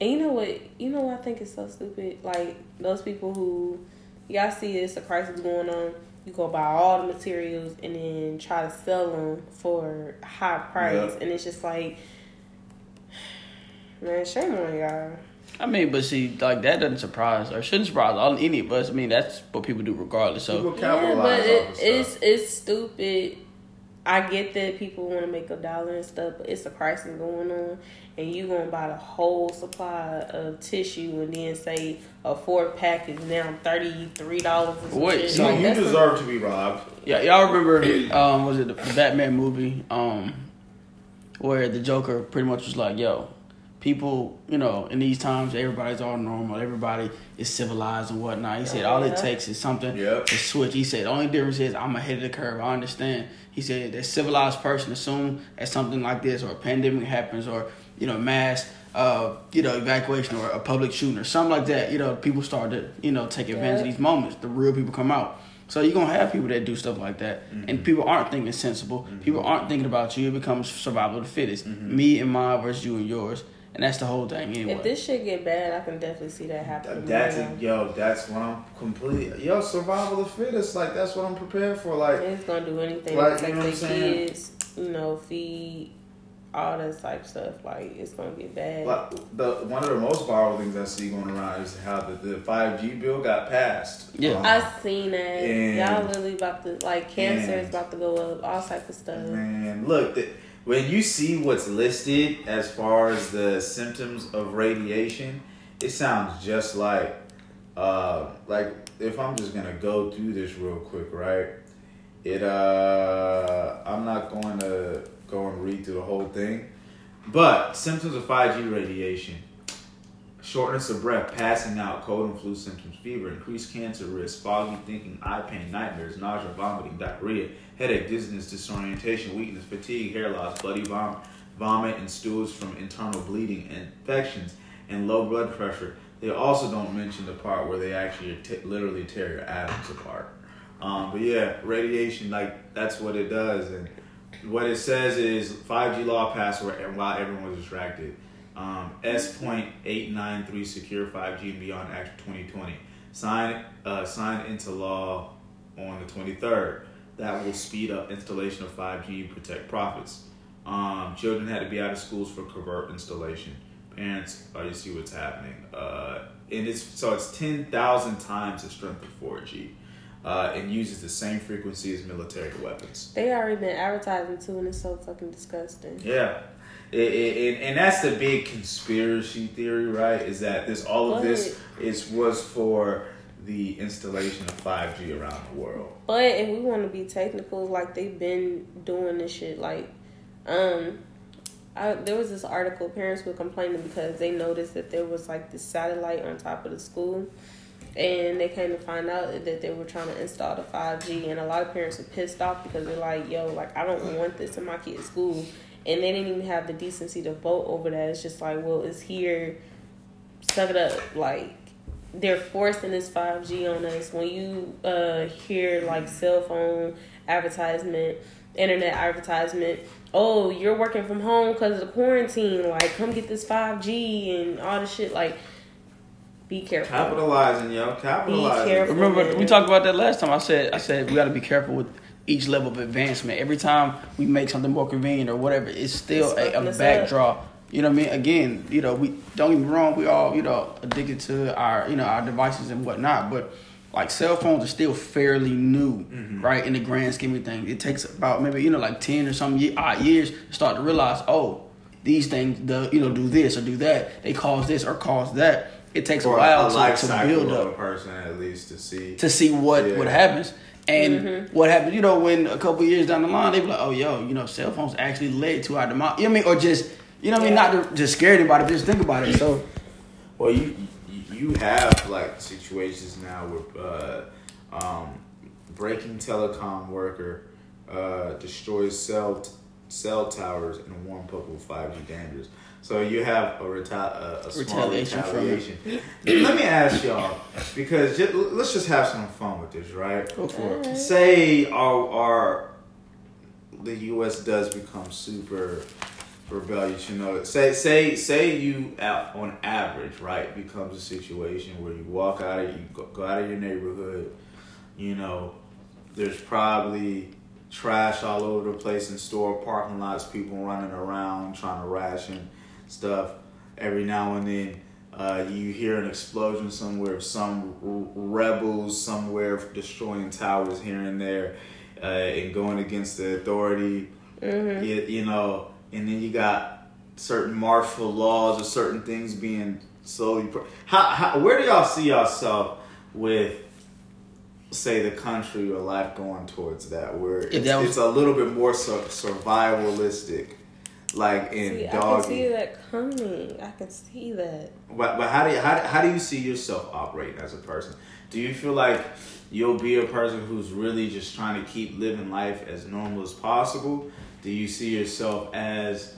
And you know what? You know what I think is so stupid? Like those people who y'all see it's a crisis going on. You go buy all the materials and then try to sell them for high price, Yeah. and it's just like, [SIGHS] man, shame on y'all. I mean, but see, like that doesn't surprise or shouldn't surprise all any of us. I mean, that's what people do regardless. So people Yeah, but it, of it's it's stupid. I get that people want to make a dollar and stuff, but it's a crisis going on, and you gonna buy the whole supply of tissue and then say a four pack is now thirty three dollars. Wait, You, so you that's a- deserve to be robbed. yeah, y'all remember? Um, was it the, the Batman movie? Um, where the Joker pretty much was like, "Yo, people, you know, in these times, everybody's all normal. Everybody is civilized and whatnot." He said, "All it takes is something Yep. to switch." He said, "The only difference is I'm ahead of the curve. I understand." He said, "That civilized person assume that something like this or a pandemic happens or you know mass." Uh, you know, evacuation or a public shooting or something like that. You know, people start to you know take advantage of these moments. The real people come out. So you're gonna have people that do stuff like that, Mm-hmm. and people aren't thinking sensible. People aren't thinking about you. It becomes survival of the fittest. Mm-hmm. Me and mine versus you and yours, and that's the whole thing. Anyway, If this shit get bad, I can definitely see that happening. That's more. yo. That's what I'm completely. Yo, survival of the fittest. Like that's what I'm prepared for. Like It's gonna do anything Like, to you know protect what their I'm saying? kids, you know, feed all that type stuff. Like it's gonna get bad. Like the one of the most viral things I see going around is how the the five G bill got passed. Yeah. Um, I seen that. And- Y'all literally about to like cancer is about to go up, all type of stuff. Man, look, the, when you see what's listed as far as the symptoms of radiation, it sounds just like, uh, like if I'm just gonna go through this real quick, right? It, uh, I'm not going to go and read through the whole thing, but symptoms of 5G radiation. Shortness of breath, passing out, cold and flu symptoms, fever, increased cancer risk, foggy thinking, eye pain, nightmares, nausea, vomiting, diarrhea, headache, dizziness, disorientation, weakness, fatigue, hair loss, bloody vom- vomit, and stools from internal bleeding, infections, and low blood pressure. They also don't mention the part where they actually t- literally tear your atoms apart. Um, but yeah, radiation, like that's what it does, and what it says is 5G law passed while everyone was distracted. Um, S.893 Secure 5G and Beyond Act 2020 signed uh, signed into law on the 23rd. That will speed up installation of 5G and protect profits. Um, children had to be out of schools for covert installation. Parents, uh, you see what's happening. Uh, and it's so it's 10,000 times the strength of 4G. Uh, and uses the same frequency as military weapons. They already been advertising too, and it's so fucking disgusting. Yeah. It, it, it- and that's the big conspiracy theory, right? Is that this all of this is was for the installation of 5G around the world. But if we want to be technical, like they've been doing this shit. Like, um, I, there was this article. Parents were complaining because they noticed that there was like this satellite on top of the school, and they came to find out that they were trying to install the five G. And a lot of parents were pissed off because they're like, "Yo, like I don't want this in my kid's school," and they didn't even have the decency to vote over that. It's just like, well, it's here. Suck it up, like they're forcing this 5G on us. When you uh, hear like cell phone advertisement, internet advertisement, oh, you're working from home because of the quarantine. Like, come get this 5G and all the shit. Like, be careful. Capitalizing, yo, capitalizing. careful. Remember, we talked about that last time. I said, I said we got to be careful with each level of advancement. Every time we make something more convenient or whatever, it's still It's a, fucking a us backdraw. You know what I mean? Again, you know, we don't get me wrong. We all, you know, addicted to our, you know, our devices and whatnot. But like cell phones are still fairly new, mm-hmm. right? In the grand scheme of things, it takes about maybe you know like ten or some ye- odd years to start to realize, oh, these things, the you know, do this or do that. They cause this or cause that. It takes a while a life to, to build up a person at least to see. to see what Yeah. what happens. And Mm-hmm. what happens, you know, when a couple years down the line, they be like, "Oh, yo, you know, cell phones actually led to our demise." You know what I mean? Or just, you know, what I mean, Yeah. not to just scare anybody, but just think about it. So, Well, you you- you have like situations now where uh, um, breaking telecom worker uh, destroys cell cell towers and warm public with five G dangers. So you have a, reta- a, a small Retaliation retaliation. Let me ask y'all because just, let's just have some fun with this, right? go for it. say our our the U.S. does become super rebellious, you know, say say say you out on average, right, becomes a situation where you walk out of you go, go out of your neighborhood, you know, there's probably trash all over the place in store parking lots, people running around trying to ration stuff. Every now and then, uh, you hear an explosion somewhere some rebels somewhere destroying towers here and there uh, and going against the authority. Mm-hmm. You, you know, and then you got certain martial laws or certain things being slowly. Pro- how, how where do y'all see yourself with? Say the country or life going towards that, where it's, that was- it's a little bit more sur- survivalistic, like in See, I can see that coming. I can see that. But but how do you, how, how do you see yourself operating as a person? Do you feel like you'll be a person who's really just trying to keep living life as normal as possible? Do you see yourself as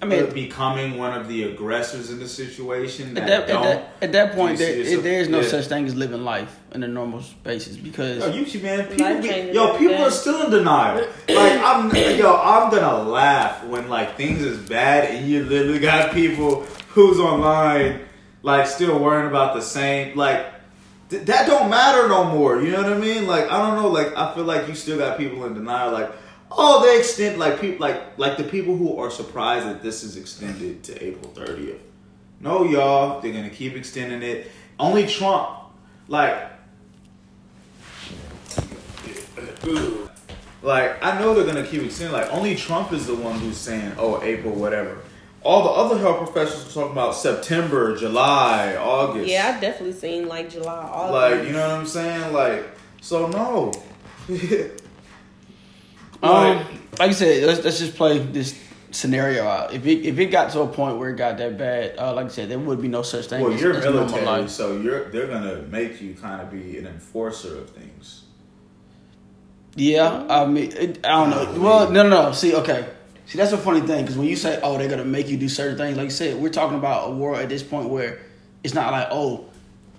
I mean, becoming one of the aggressors in the situation that, at that, at don't? that, at that point, there, see yourself- there is no Yeah. such thing as living life in a normal basis because Yo, you man, people be, yo, people day. are still in denial. Like I'm, yo, I'm gonna laugh when like things is bad and you literally got people who's online like still worrying about the same like. th- That don't matter no more. You know what I mean? Like I don't know. Like I feel like you still got people in denial. Like oh, they extend like people like like the people who are surprised that this is extended to April thirtieth. No, y'all, they're gonna keep extending it. Only Trump, like Like I know they're gonna keep extending. Like only Trump is the one who's saying, "Oh, April, whatever." All the other health professionals are talking about September, July, August. Yeah, I definitely seen like July, August. Like you know what I'm saying? Like so, no. [LAUGHS] Um, like I said, let's, let's just play this scenario out. If it if it got to a point where it got that bad, uh, like I said, there would be no such thing. well, as, you're as military, so you're they're gonna make you kind of be an enforcer of things. Yeah, I mean, it, I don't know. Well, no, no, no. See, okay. See, that's a funny thing because when you say, "Oh, they're gonna make you do certain things," like you said, we're talking about a world at this point where it's not like, "Oh,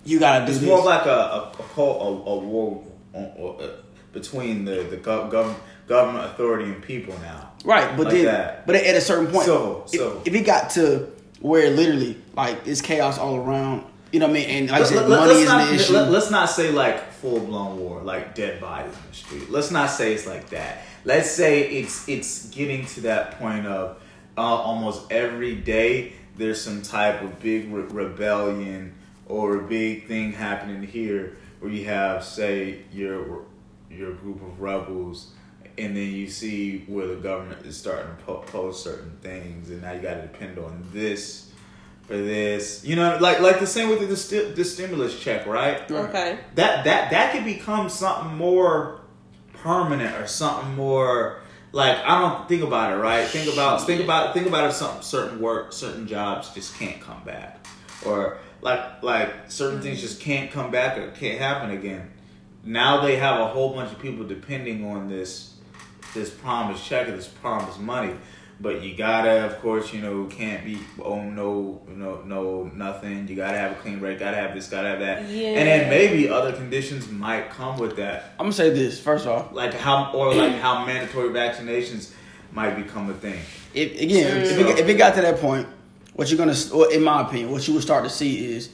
you gotta do It's this." more like a a, a, a, war uh, uh, between the the gov- gov- government authority and people now. Right, but Like then, that. but at a certain point, Civil, if, civil. if it got to where literally like it's chaos all around, you know what I mean? And like I said, Let- let- money let's isn't not, the issue. Let, us not say like full blown war, like dead bodies in the street. Let's not say it's like that. Let's say it's it's getting to that point of uh, almost every day there's some type of big re- rebellion or a big thing happening here where you have say your your group of rebels and then you see where the government is starting to po- post certain things and now you got to depend on this for this you know like like the same with the, sti- the stimulus check right okay. that that that could become something more permanent or something more like I don't think about it right. Think about think about think about if some certain work certain jobs just can't come back or like like certain things just can't come back or can't happen again. Now they have a whole bunch of people depending on this this promised check or this promised money. But you gotta, of course, you know, can't be oh no, no, no, nothing. You gotta have a clean break. Gotta have this. Gotta have that. Yeah. And then maybe other conditions might come with that, I'm gonna say this first off. like how or like how mandatory vaccinations might become a thing. If, again, if it, if it got to that point, what you're gonna, well, in my opinion, what you would start to see is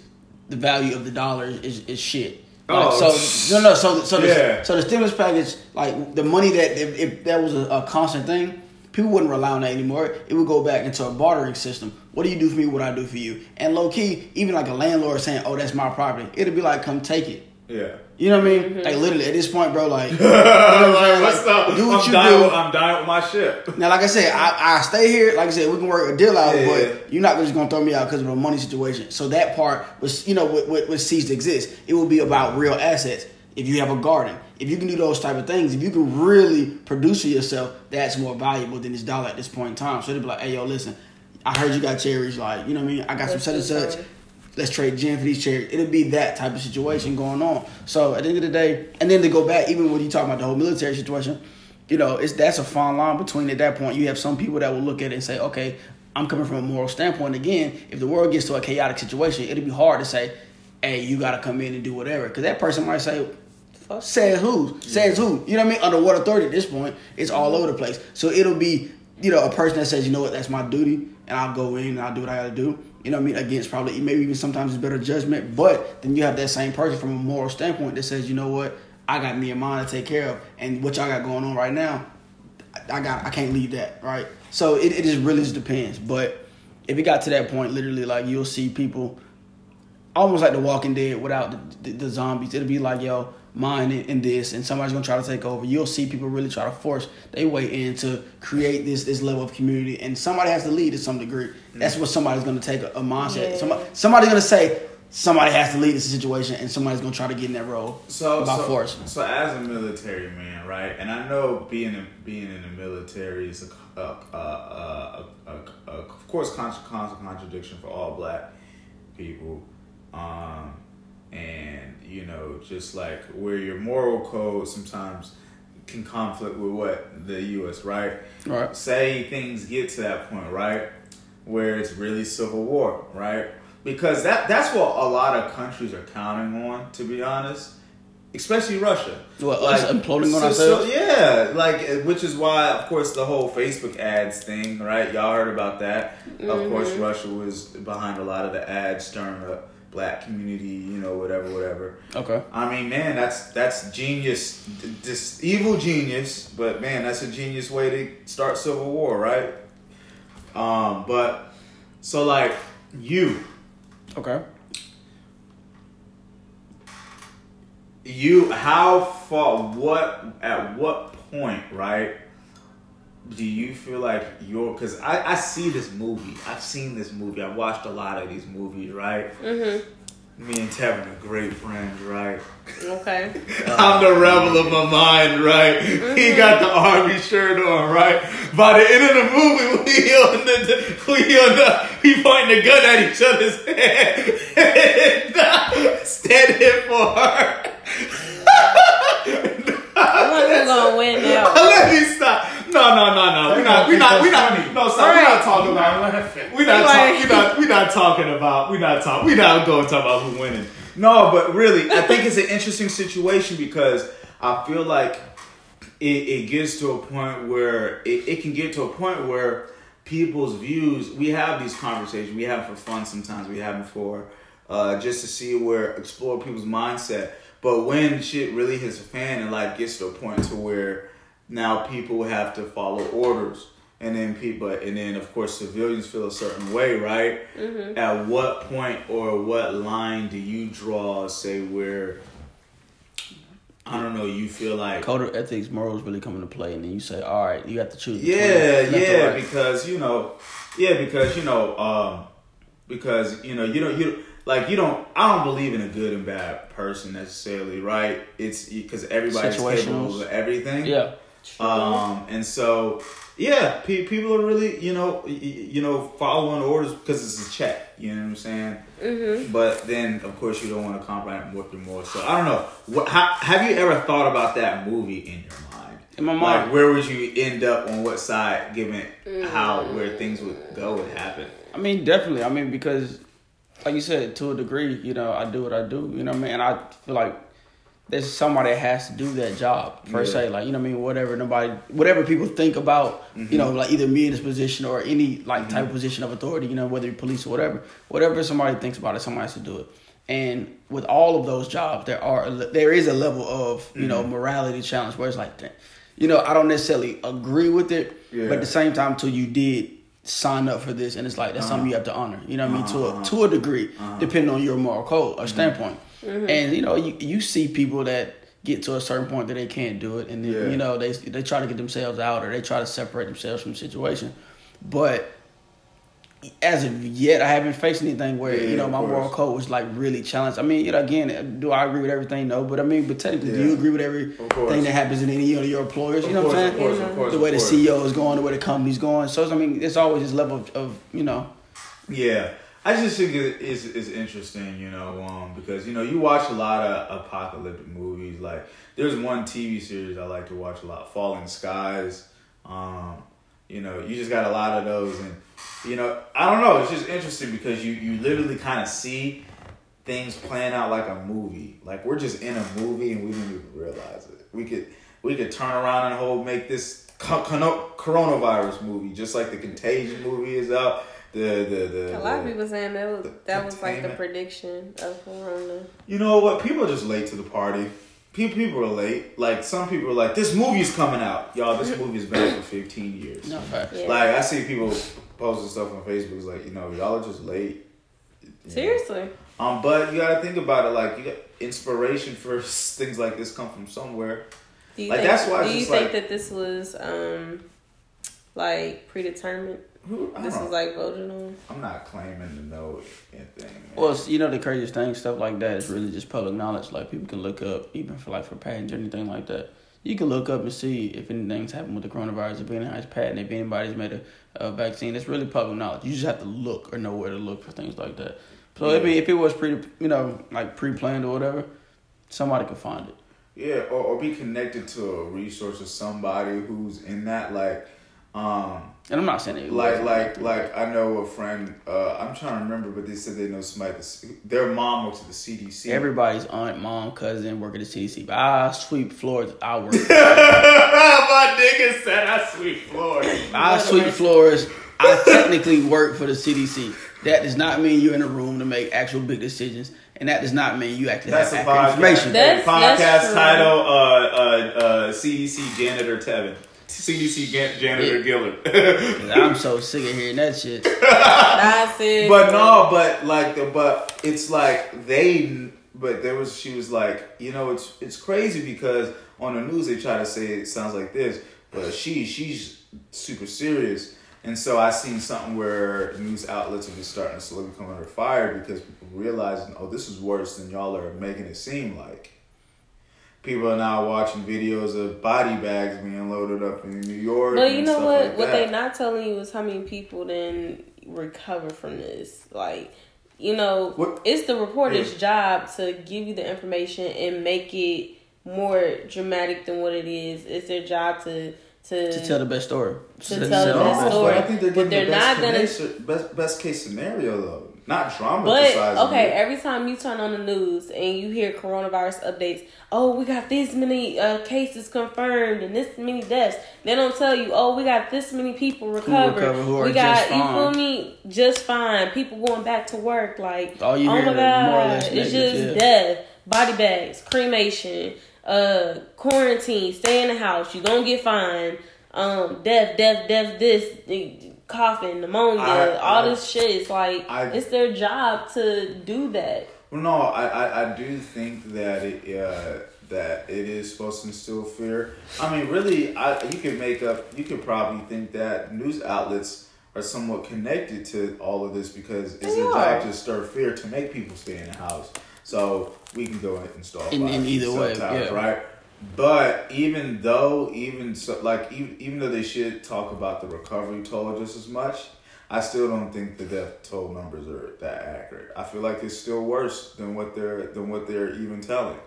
the value of the dollar is, is shit. Like, Oh, so no, no. So so the, yeah. so the stimulus package, like the money that if, if that was a, a constant thing, people wouldn't rely on that anymore. It would go back into a bartering system. What do you do for me? What I do for you? And low key, even like a landlord saying, "Oh, that's my property," it'd be like, "Come take it." Yeah. You know what I mean? Mm-hmm. Like literally at this point, bro. Like, [LAUGHS] you know what I'm? What's Like, up? do what I'm you dying. do. With, I'm dying with my ship. Now, like I said, I, I stay here. Like I said, we can work a deal out, Yeah, but yeah. you're not just gonna throw me out because of a money situation. So that part was, you know, what, what, what ceased to exist. It will be about real assets. If you have a garden, if you can do those type of things, if you can really produce for yourself, that's more valuable than this dollar at this point in time. So they'd be like, hey, yo, listen, I heard you got cherries. Like, you know what I mean? I got some Let's such and do such. Let's trade gin for these chairs. It'll be that type of situation going on. So at the end of the day, and then to go back, even when you talk about the whole military situation, you know, it's that's a fine line between at that point. You have some people that will look at it and say, okay, I'm coming from a moral standpoint. Again, if the world gets to a chaotic situation, it'll be hard to say, hey, you got to come in and do whatever. Because that person might say, Fuck. says who? Says who? You know what I mean? Under what authority at this point? It's all mm-hmm. over the place. So it'll be, you know, a person that says, you know what, that's my duty, and I'll go in and I'll do what I gotta do. You know what I mean? Against probably maybe even sometimes it's better judgment, but then you have that same person from a moral standpoint that says, you know what, I got me and mine to take care of, and what y'all got going on right now, I got I can't leave that, right? So it, it just really just depends. But if it got to that point, literally like you'll see people almost like The Walking Dead without the, the, the zombies. It'll be like, yo, mine in, in this, and somebody's gonna try to take over. You'll see people really try to force their way in to create this this level of community, and somebody has to lead to some degree. That's what somebody's gonna take a, a mindset. Yeah. Somebody, somebody's gonna say, somebody has to lead the situation, and somebody's gonna try to get in that role So, by so, force. So as a military man, right, and I know being in, being in the military is a, a, a, a, a, a of course contra, contra, contradiction for all black people, um, and you know just like where your moral code sometimes can conflict with what the U.S. right. Right. Say things get to that point, right, where it's really civil war, right? Because that that's what a lot of countries are counting on, to be honest. Especially Russia. What, us imploding on so, ourselves? yeah, like uh, which is why, of course, the whole Facebook ads thing, right? Y'all heard about that. Of course, Russia was behind a lot of the ads stirring up black community, you know, whatever, whatever. Okay. I mean, man, that's that's genius, this evil genius. But man, that's a genius way to start civil war, right? Um, but so like you, Okay. you, how far, what, at what point, right? Do you feel like you're? Because I, I see this movie. I've seen this movie. I've watched a lot of these movies, right? Mm-hmm. Me and Tevin are great friends, right? Okay. [LAUGHS] I'm the rebel of my mind, right? He got the army shirt on, right? By the end of the movie, [LAUGHS] we on the, we on the, we pointing the gun at each other's [LAUGHS] head, stand standing for her. I who's gonna win now. Let me stop. No, no, no, no. We're not, we're not, we're not. No, stop. We're not talking about. We're not, talk, we're not. We're not talking about. We're not talking. We're not going to talk about who winning. No, but really, I think it's an interesting situation because I feel like it, it gets to a point where it, it can get to a point where people's views. We have these conversations. We have for fun sometimes. We have them for uh, just to see where explore people's mindset. But when shit really hits a fan and like gets to a point to where now people have to follow orders and then people and then of course civilians feel a certain way right at what point or what line do you draw say where i don't know you feel like Code of ethics, morals really come into play, and then you say, all right, you have to choose. yeah yeah right. because you know yeah because you know um because you know you don't you like you don't i don't believe in a good and bad person necessarily right it's because everybody's capable of everything Yeah. Um, and so, yeah, pe- people are really, you know, y- y- you know, following orders because it's a check. You know what I'm saying? Mm-hmm. But then, of course, you don't want to compromise with them more. So I don't know. What, how, have you ever thought about that movie in your mind? In my Like, mind. where would you end up on what side, given how where things would go and happen? I mean, definitely. I mean, because, like you said, to a degree, you know, I do what I do. You know what I mean? And I feel like there's somebody that has to do that job per Yeah. se. Like, you know what I mean? Whatever nobody, whatever people think about, you know, mm-hmm. like either me in this position or any like mm-hmm. type of position of authority, you know, whether you're police or whatever, whatever somebody thinks about it, somebody has to do it. And with all of those jobs, there are there is a level of you know mm-hmm. morality challenge where it's like, you know, I don't necessarily agree with it, Yeah. but at the same time, till you did sign up for this, and it's like that's something uh-huh. you have to honor. You know what I mean? To a uh-huh. to a degree, uh-huh. depending on your moral code or standpoint. Mm-hmm. And you know, you you see people that get to a certain point that they can't do it, and then Yeah. you know they they try to get themselves out or they try to separate themselves from the situation, but. As of yet, I haven't faced anything where Yeah, you know my course. moral code was like really challenged. I mean, you know, again, do I agree with everything? No, but I mean, but technically, do you agree with everything that happens in any of your employers? You know course, what I'm of saying? course, of course, the of way the. CEO is going, the way the company's going. So I mean, it's always this level of, of you know. Yeah, I just think it is is interesting, you know, um, because you know you watch a lot of apocalyptic movies. Like there's one TV series I like to watch a lot, Falling Skies. Um, you know, you just got a lot of those, and you know, I don't know. It's just interesting because you you literally kind of see things playing out like a movie. Like we're just in a movie and we don't even realize it. We could we could turn around and hold make this coronavirus movie just like the Contagion movie is out. The the the A lot of people saying that was that was like the prediction of Corona. You know what? People are just late to the party. People, people are late. Like some people are like, "This movie's coming out, y'all. This [LAUGHS] movie's been out for 15 years." No facts. Yeah. Like I see people posting stuff on Facebook. It's like, you know, y'all are just late. You know? Seriously. Um, but you gotta think about it. Like, you got inspiration for [LAUGHS] things like this come from somewhere. Do you Like, think, that's why it's do you just think like- that this was um like predetermined Who? This don't- like voted on. I'm not claiming to know anything. man. Well, you know the craziest thing, stuff like that is really just public knowledge. Like people can look up, even for like for patents or anything like that. You can look up and see if anything's happened with the coronavirus, if anybody's patent, if anybody's made a, a vaccine. It's really public knowledge. You just have to look or know where to look for things like that. So I mean, if it was pre, you know, like pre-planned or whatever, somebody could find it. Yeah, or, or be connected to a resource or somebody who's in that like um And I'm not saying it like like like I know a friend uh I'm trying to remember but they said they know somebody that's, their mom works at the CDC. everybody's aunt, mom, cousin work at the CDC. But I sweep floors. I work. [LAUGHS] My nigga said I sweep floors. I sweep floors. I [LAUGHS] technically work for the CDC. That does not mean you're in a room to make actual big decisions, and that does not mean you actually That's a have podcast. accurate information. That's- podcast that's title uh uh uh CDC janitor Tevin. CDC jan- janitor Gillard. I'm so [LAUGHS] sick of hearing that shit. That's it. But no, but like the but it's like they but there was she was like, you know, it's it's crazy because on the news they try to say it sounds like this, but she she's super serious. And so I seen something where news outlets are just starting to slowly come under fire because people realizing, oh, this is worse than y'all are making it seem like. People are now watching videos of body bags being loaded up in New York. But and you know stuff what? like what they're not telling you is how many people then recover from this. Like, you know, What- it's the reporter's job to give you the information and make it more dramatic than what it is. It's their job to to, To tell the best story. To tell the best No, story. but I think they're But getting they're the best not gonna- case, best, best case scenario though, not But okay, it. every time you turn on the news and you hear coronavirus updates, oh, we got this many uh, cases confirmed and this many deaths. They don't tell you, oh, we got this many people recovered. recovered, who are we got just you feel me, just fine. People going back to work, like All you oh my is god, more or less it's just death, body bags, cremation, uh, quarantine, stay in the house. You gonna get fined. Um, death, death, death. This the coughing, pneumonia, I- all I- this shit. It's like I- it's their job to do that. Well, no, I, I, I do think that it uh, that it is supposed to instill fear. I mean, really, I you could make up. You could probably think that news outlets are somewhat connected to all of this because it's They their job to stir fear to make people stay in the house. So we can go and install In- in either and way, subtitles, yeah. right? But even though, even so, like even, even though they should talk about the recovery toll just as much, I still don't think the death toll numbers are that accurate. I feel like it's still worse than what they're than what they're even telling.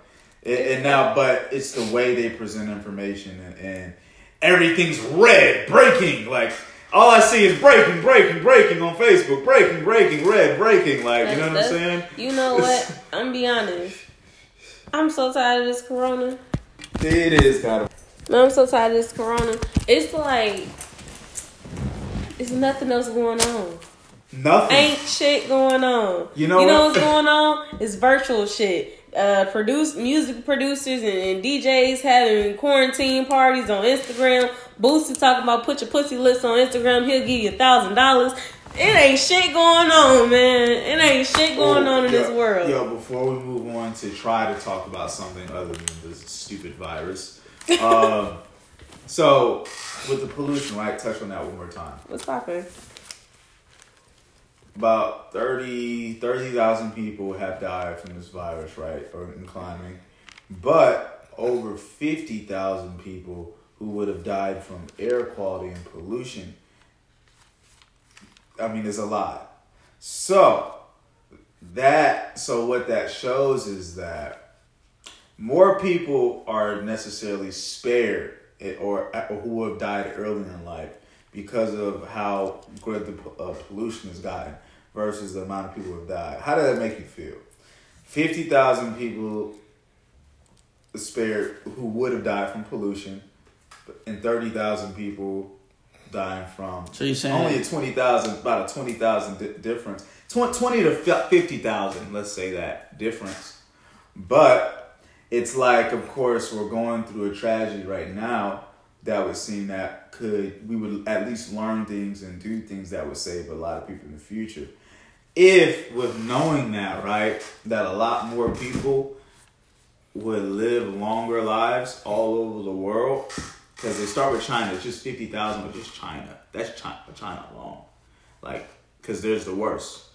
And, and now, but it's the way they present information and, and everything's red, breaking. Like all I see is breaking, breaking, breaking on Facebook, breaking, breaking, red, breaking. Like you know what I'm saying? You know what? [LAUGHS] I'm be honest. I'm so tired of this corona. It is kind of. Man, I'm so tired of this corona. It's like it's nothing else going on. Nothing. Ain't shit going on. You know you know what? what's going on? It's virtual shit. Uh, produce music producers and, and DJs having quarantine parties on Instagram. Boosie talking about put your pussy lips on Instagram. He'll give you a thousand dollars. It ain't shit going on, man. It ain't shit going on in yo, this world. Yo, before we move on to try to talk about something other than this stupid virus. [LAUGHS] um, so, with the pollution, right? Touch on that one more time. What's poppin'? About 30 30,000 people have died from this virus, right? Or in climbing. But over 50,000 people who would have died from air quality and pollution. I mean, there's a lot. So, that, so what that shows is that more people are necessarily spared or, or who have died early in life because of how good the uh, pollution has gotten versus the amount of people who have died. How does that make you feel? 50,000 people spared who would have died from pollution and 30,000 people dying from So you're saying only a 20,000 about a 20,000 di- difference. Tw- 20 to fi- 50,000, let's say that difference. But it's like of course we're going through a tragedy right now that would seem that could we would at least learn things and do things that would save a lot of people in the future. If with knowing that, right, that a lot more people would live longer lives all over the world, because they start with China. It's just fifty thousand, but just China. That's China, China alone. Like, because there's the worst.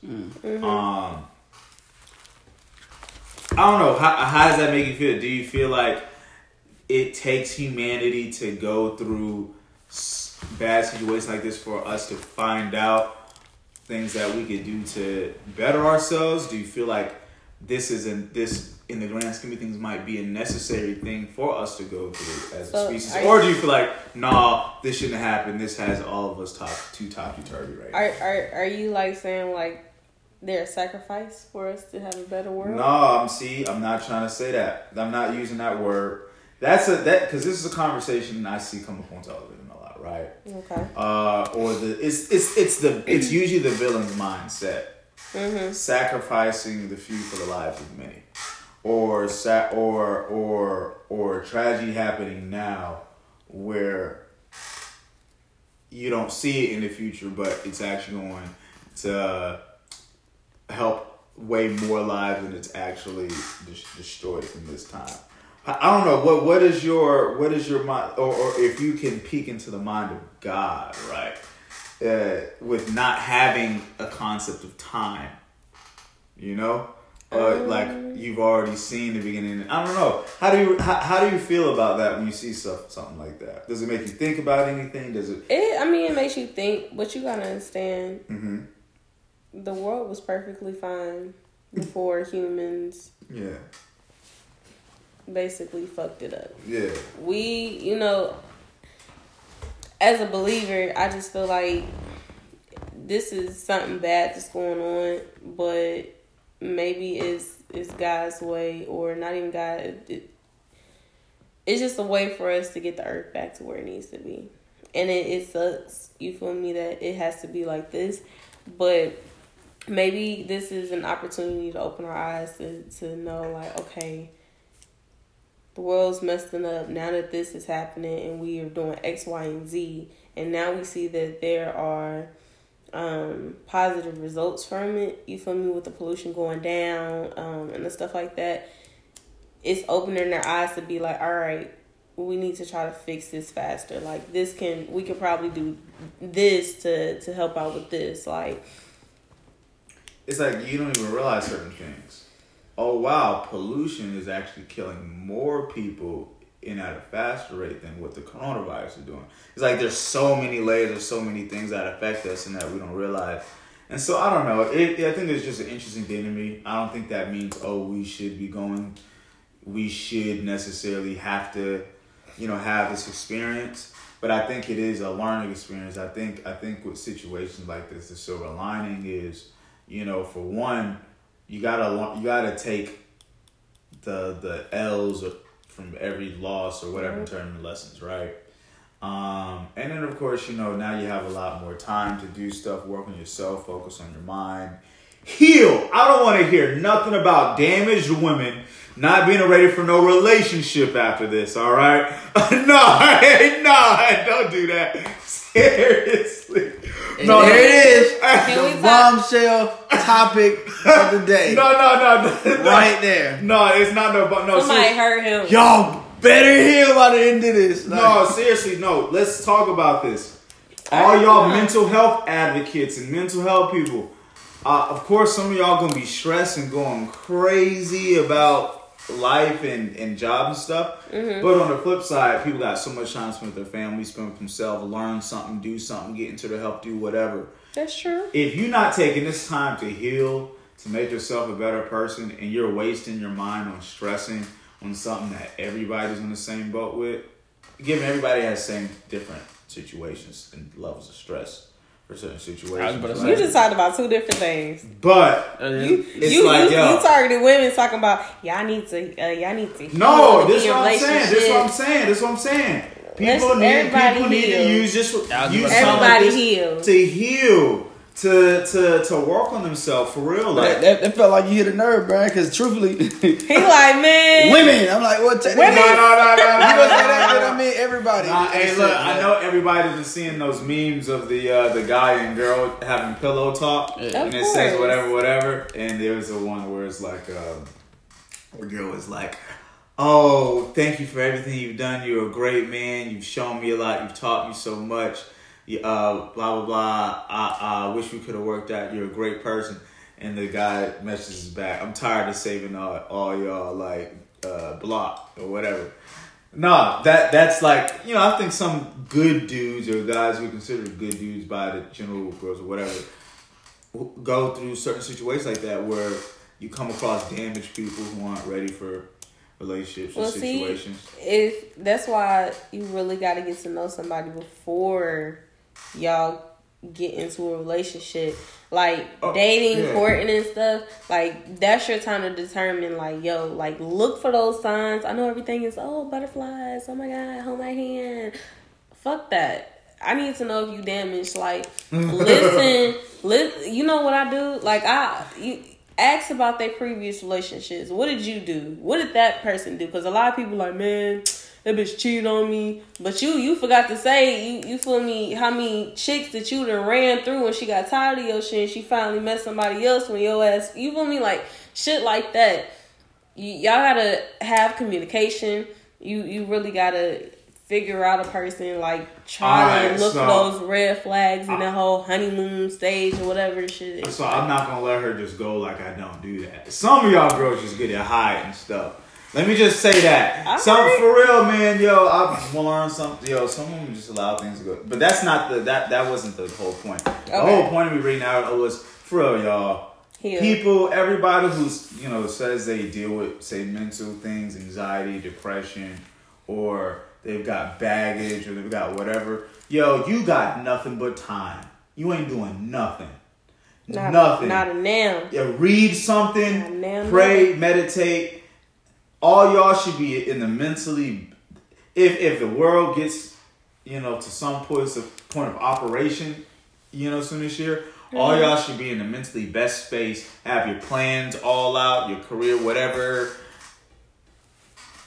Um, I don't know. How, how does that make you feel? Do you feel like it takes humanity to go through bad situations like this for us to find out things that we could do to better ourselves? Do you feel like this isn't this in the grand scheme of things might be a necessary thing for us to go through as a species, are or do you feel like nah, this shouldn't happen? This has all of us top too topsy turvy right now. Are are are you like saying like they're a sacrifice for us to have a better world? No, I'm see. I'm not trying to say that. I'm not using that word. That's a that because this is a conversation I see come up on television a lot, right? Okay. Uh, or the it's it's it's the it's usually the villain's mindset, Mm-hmm. sacrificing the few for the lives of many, or sa- or or or tragedy happening now, where you don't see it in the future, but it's actually going to help way more lives than it's actually des- destroyed in this time. I, I don't know what what is your what is your mind, or, or if you can peek into the mind of God, right? Uh, with not having a concept of time, you know, uh, like you've already seen the beginning. I don't know. How do you how, how do you feel about that when you see stuff something like that? Does it make you think about anything? Does it? It. I mean, it makes you think, but you gotta understand. hmm The world was perfectly fine before [LAUGHS] humans Yeah, basically fucked it up. yeah. we, you know, as a believer, I just feel like this is something bad that's going on, but maybe it's it's God's way or not even God. It, it- it's just a way for us to get the earth back to where it needs to be, and it, it sucks. You feel me that it has to be like this, but maybe this is an opportunity to open our eyes to to know like okay the world's messing up now that this is happening and we are doing X, Y, and Z. And now we see that there are um, positive results from it. You feel me? With the pollution going down um, and the stuff like that. It's opening their eyes to be like, all right, we need to try to fix this faster. Like this can, we could probably do this to to help out with this. Like, it's like you don't even realize certain things. Oh wow, pollution is actually killing more people in at a faster rate than what the coronavirus is doing. It's like there's so many layers, of so many things that affect us and that we don't realize. And so I don't know. It, I think it's just an interesting thing to me. I don't think that means oh we should be going, we should necessarily have to, you know, have this experience. But I think it is a learning experience. I think I think with situations like this, the silver lining is you know, for one, you gotta you gotta take the the L's from every loss or whatever and turn them lessons, right? Um, and then of course, you know, now you have a lot more time to do stuff, work on yourself, focus on your mind, heal. I don't want to hear nothing about damaged women not being ready for no relationship after this. All right? [LAUGHS] no, [LAUGHS] hey, no, [LAUGHS] don't do that. Seriously. And there it is. Can the bombshell topic of the day. [LAUGHS] No, no, no, no. Right there. No, it's not no. but No, somebody seriously. hurt him. Y'all better hear about the end of this. no, seriously, no. Let's talk about this. All y'all Yeah. mental health advocates and mental health people. Uh, of course, some of y'all gonna be stressed and going crazy about life and, and job and stuff. Mm-hmm. But on the flip side, people got so much time to spend with their family, spend with themselves, learn something, do something, get into the help, do whatever. That's true. if you're not taking this time to heal, to make yourself a better person, and you're wasting your mind on stressing on something that everybody's in the same boat with, given everybody has same different situations and levels of stress for certain situations. I was about to right? You just talked about two different things. but You, It's you, like, you, yo. you targeted women talking about y'all need to uh, y'all need to no, this is what I'm saying. This is what I'm saying. This is what I'm saying. People Let's- need everybody people need to use this. Use about to something say. like Everybody this heal. to heal. To, to to work on themselves for real, like That, that, that felt like you hit a nerve, Brian, because truthfully, [LAUGHS] He like man, women, I'm like, what? Well, no, no, no, no, no, You gonna say that, no, but I mean everybody. Nah, hey, look, it, I know everybody's been seeing those memes of the uh, the guy and girl having pillow talk, Yeah. and Of it says whatever, whatever. And there was a one where it's like, um, the girl was like, oh, thank you for everything you've done. You're a great man. You've shown me a lot. You've taught me so much. Uh, blah blah blah. I, I wish we could have worked out. You're a great person. And the guy messages back. I'm tired of saving all, all y'all like uh, block or whatever. No, that that's like you know I think some good dudes or guys we considered good dudes by the general girls or whatever go through certain situations like that where you come across damaged people who aren't ready for relationships or Well, see, situations. if that's why you really got to get to know somebody before y'all get into a relationship. Like Oh, dating, yeah. courting, and stuff. Like that's your time to determine. Like yo, like look for those signs. I know everything is oh butterflies. Oh my god, hold my hand. Fuck that. I need to know if you damaged. Like listen, [LAUGHS] li- You know what I do? Like I you. Ask about their previous relationships. What did you do? What did that person do? Because a lot of people like, man, that bitch cheated on me. But you, you forgot to say, you, you feel me? How many chicks that you done ran through when she got tired of your shit and she finally met somebody else when your ass, you feel me? Like shit like that. You, y'all gotta have communication. You, you really gotta figure out a person. Like try Alright, to look so- for those red flags in the whole honeymoon stage or whatever the shit is. So I'm not gonna let her just go like I don't do that. Some of y'all girls just get it high and stuff. Let me just say that. All Some right. for real, man. Yo, I've learned something. Yo, some women just allow things to go, but that's not the that that wasn't the whole point. The whole point of me reading out was for real, y'all. Heal. People, everybody who's you know says they deal with say mental things, anxiety, depression, or they've got baggage or they've got whatever. Yo, you got nothing but time. You ain't doing nothing. Not nothing. Not a now. Yeah, read something, pray, meditate. All y'all should be in the mentally. If if the world gets, you know, to some point of point of operation, you know, soon this year, all mm-hmm. y'all should be in the mentally best space. Have your plans all out, your career, whatever.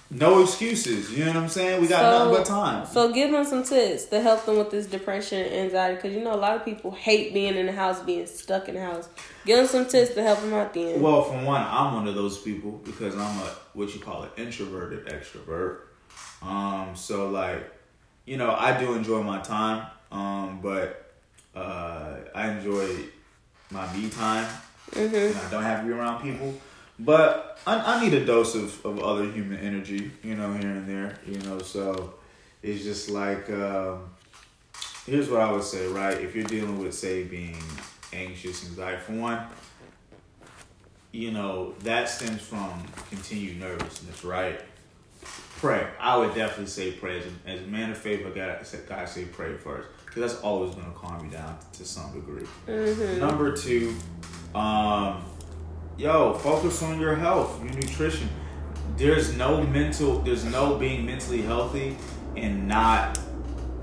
No excuses. You know what I'm saying? We got nothing but time. So give them some tips to help them with this depression and anxiety because you know a lot of people hate being in the house, being stuck in the house. Give them some tips to help them out then. Well, for one, I'm one of those people because I'm a what you call an introverted extrovert. Um, so like, you know, I do enjoy my time, um, but uh, I enjoy my me time. Mm-hmm. And I don't have to be around people, but I, I need a dose of, of other human energy, you know, here and there, you know. So it's just like, um, here's what I would say, right? If you're dealing with, say, being anxious, anxiety, for one, you know, that stems from continued nervousness, right? Pray. I would definitely say pray. As a, as a man of faith, I gotta, gotta say pray first. Because that's always going to calm you down to some degree. Number two, um, yo, focus on your health, your nutrition. There's no mental, there's no being mentally healthy and not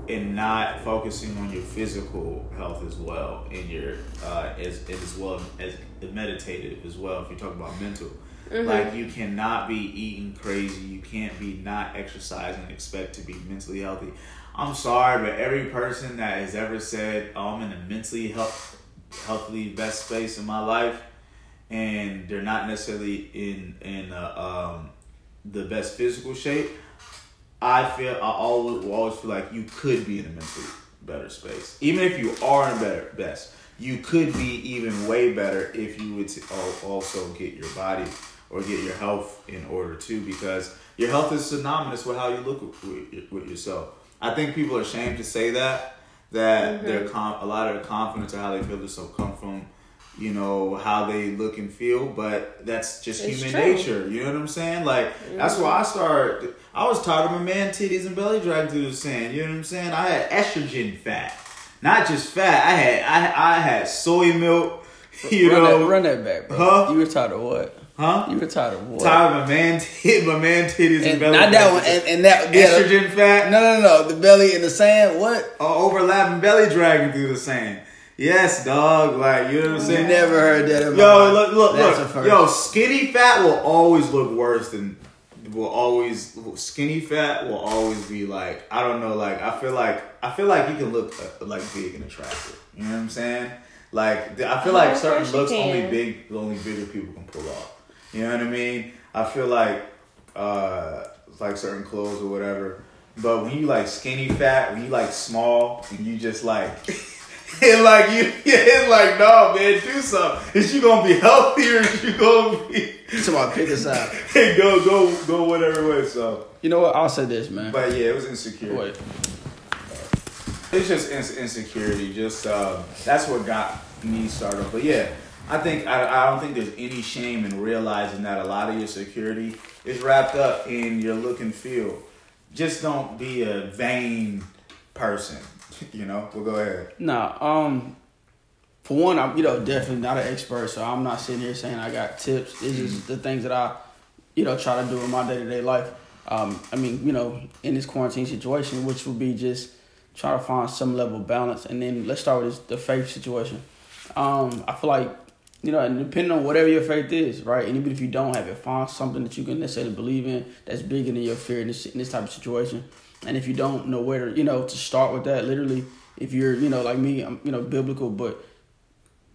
and not focusing on your physical health as well and your uh as as well as the meditative as well if you talk about mental. Like you cannot be eating crazy. You can't be not exercising and expect to be mentally healthy. I'm sorry but every person that has ever said oh, i'm in a mentally health healthily best space in my life and they're not necessarily in in uh, um the best physical shape I feel I always always feel like you could be in a mentally better space. Even if you are in a better best, you could be even way better if you would also get your body or get your health in order too, because your health is synonymous with how you look with, with yourself. I think people are ashamed to say that that their com- a lot of their confidence or how they feel themselves come from you know how they look and feel but that's just It's human true. nature you know what i'm saying like that's why i started i was tired of my man titties and belly dragging through the sand you know what i'm saying i had estrogen fat not just fat i had i, I had soy milk [LAUGHS] you run, know that, run that back, bro. Huh? You were tired of what? huh You were tired of what? tired of my man [LAUGHS] tit my man titties and, and belly not that one. And, and that through- yeah, estrogen fat No, no, no, no. The belly in the sand. What? uh, overlapping belly dragging through the sand yes dog like you know what i'm saying Never heard that. In my Yo, life. look, look, That's a look. first. Yo, skinny fat will always look worse than will always skinny fat will always be like I don't know. Like I feel like I feel like you can look uh, like big and attractive. You know what I'm saying? Like I feel Oh, like certain course you looks only can. big only bigger people can pull off. You know what I mean? I feel like uh, like certain clothes or whatever. But when you like skinny fat, when you like small, and you just like, [LAUGHS] and like you, yeah, [LAUGHS] it's like, no, man, do something. Is you gonna be healthier? [LAUGHS] Is you gonna be? Somebody pick us up. Hey, go, go, go, whatever way. So, You know what? I'll say this, man. but yeah, it was insecurity. Wait. It's just ins- insecurity. Just uh, that's what got me started. But yeah, I think I, I don't think there's any shame in realizing that a lot of your security is wrapped up in your look and feel. Just don't be a vain person. [LAUGHS] You know. we'll go ahead. Nah, um, for one, I'm you know definitely not an expert, so I'm not sitting here saying I got tips. It's just the things that I, you know, try to do in my day to day life. Um, I mean, you know, in this quarantine situation, which would be just try to find some level of balance, and then let's start with this, the faith situation. Um, I feel like you know, and depending on whatever your faith is, right, and even if you don't have it, find something that you can necessarily believe in that's bigger than your fear in this in this type of situation. And if you don't know where to, you know, to start with that, literally, if you're, you know, like me, I'm, you know, biblical, but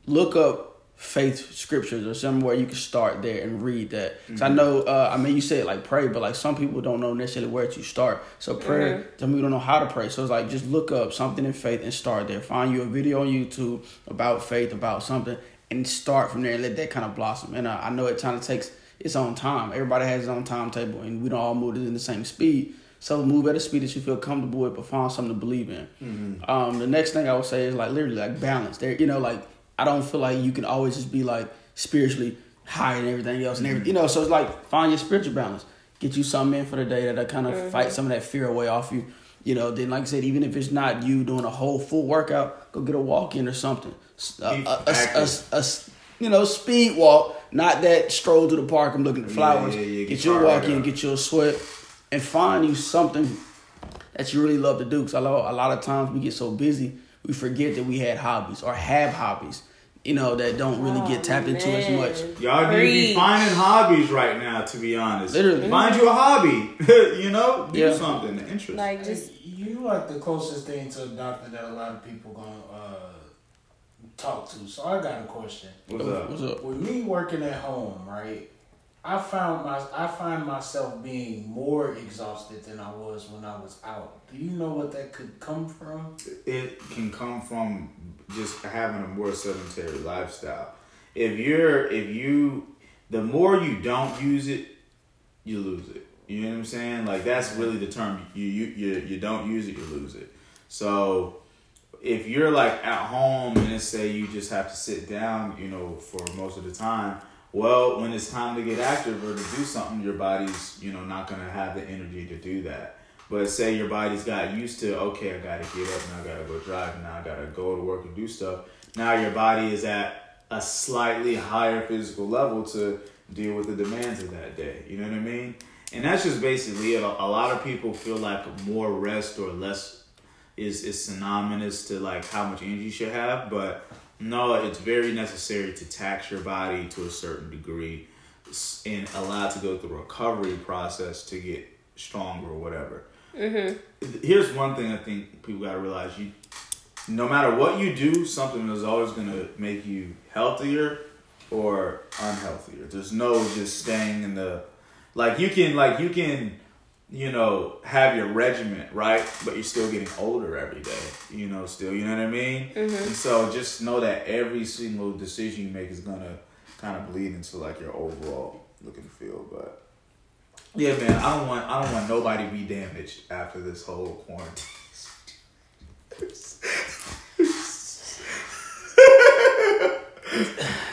look up faith scriptures or somewhere you can start there and read that. Cause I know, uh, I mean, you said like pray, but like some people don't know necessarily where to start. So prayer, some people don't know how to pray. So it's like just look up something in faith and start there. Find you a video on YouTube about faith, about something, and start from there and let that kind of blossom. And uh, I know it kind of takes its own time. Everybody has its own timetable, and we don't all move it in the same speed. So move at a speed that you feel comfortable with, but find something to believe in. Mm-hmm. Um, the next thing I would say is like literally like balance. There, you know, like I don't feel like you can always just be like spiritually high and everything else and everything. Mm-hmm. You know, so it's like find your spiritual balance. Get you something in for the day that'll kind of mm-hmm. fight some of that fear away off you. You know, then like I said, even if it's not you doing a whole full workout, go get a walk in or something. S- A, you know, speed walk, not that stroll to the park. I'm looking at flowers. yeah, yeah, get get your your walk heart in, up. get your sweat, and find you something that you really love to do. Because I know a lot of times we get so busy, we forget that we had hobbies or have hobbies, you know, that don't really get tapped into as much. Y'all need to be Preach. finding hobbies right now. To be honest, Literally. find you a hobby. [LAUGHS] you know, do Yeah. something. Interest. Like just you like the closest thing to a doctor that a lot of people gonna uh, talk to. So I got a question. What's up? What's up? With me working at home, right? I found my I find myself being more exhausted than I was when I was out. Do you know what that could come from? it can come from just having a more sedentary lifestyle. If you're if you the more you don't use it, you lose it. You know what I'm saying? Like that's really the term. You you you, you don't use it, you lose it. So if you're like at home and let's say you just have to sit down, you know, for most of the time, well, when it's time to get active or to do something, your body's, you know, not gonna have the energy to do that. But say your body's got used to, okay, I gotta get up now, I gotta go drive now, I gotta go to work and do stuff. Now your body is at a slightly higher physical level to deal with the demands of that day. You know what I mean? And that's just basically it. A lot of people feel like more rest or less is is synonymous to like how much energy you should have, but no, it's very necessary to tax your body to a certain degree and allow it to go through a recovery process to get stronger or whatever. Mm-hmm. Here's one thing I think people gotta realize: you, no matter what you do, something is always gonna make you healthier or unhealthier. There's no just staying in the like you can like you can you know have your regiment right, but you're still getting older every day. You know, still you know what I mean. And so just know that every single decision you make is gonna kind of bleed into like your overall look and feel, but. Yeah, man. I don't want. I don't want nobody to be damaged after this whole quarantine. [LAUGHS]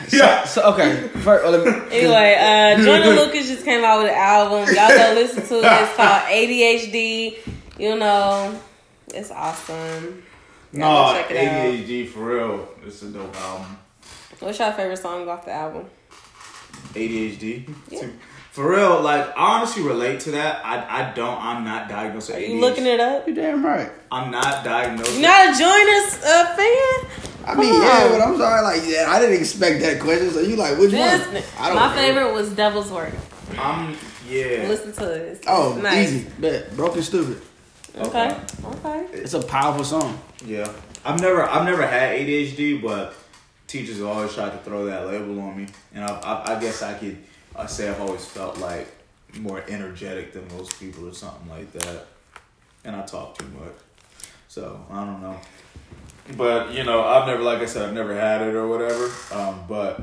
yeah. So okay, first, well, let me, Anyway, uh, Joyner Lucas [LAUGHS] just came out with an album. Y'all go listen to it. It's called ADHD. You know, it's awesome. No, Y'all go check it out. ADHD for real. It's a dope album. What's your favorite song off the album? ADHD. Yeah. For real, like I honestly relate to that. I I don't. I'm not diagnosed with Are ADHD. you looking it up? you damn right. I'm not diagnosed. You with- not a Joyner's uh, fan? I mean, Come yeah, on. but I'm sorry, like, yeah, I didn't expect that question. So you like, which This, one? I don't my know. favorite was Devil's Work. I'm yeah. Listen to it. It's Oh, nice. easy, bet, broken stupid. Okay. Okay. It's a powerful song. Yeah, I've never I've never had ADHD, but teachers always tried to throw that label on me, and I I, I guess I could I say I've always felt like more energetic than most people or something like that. And I talk too much. So I don't know. But you know, I've never like I said, I've never had it or whatever. Um, but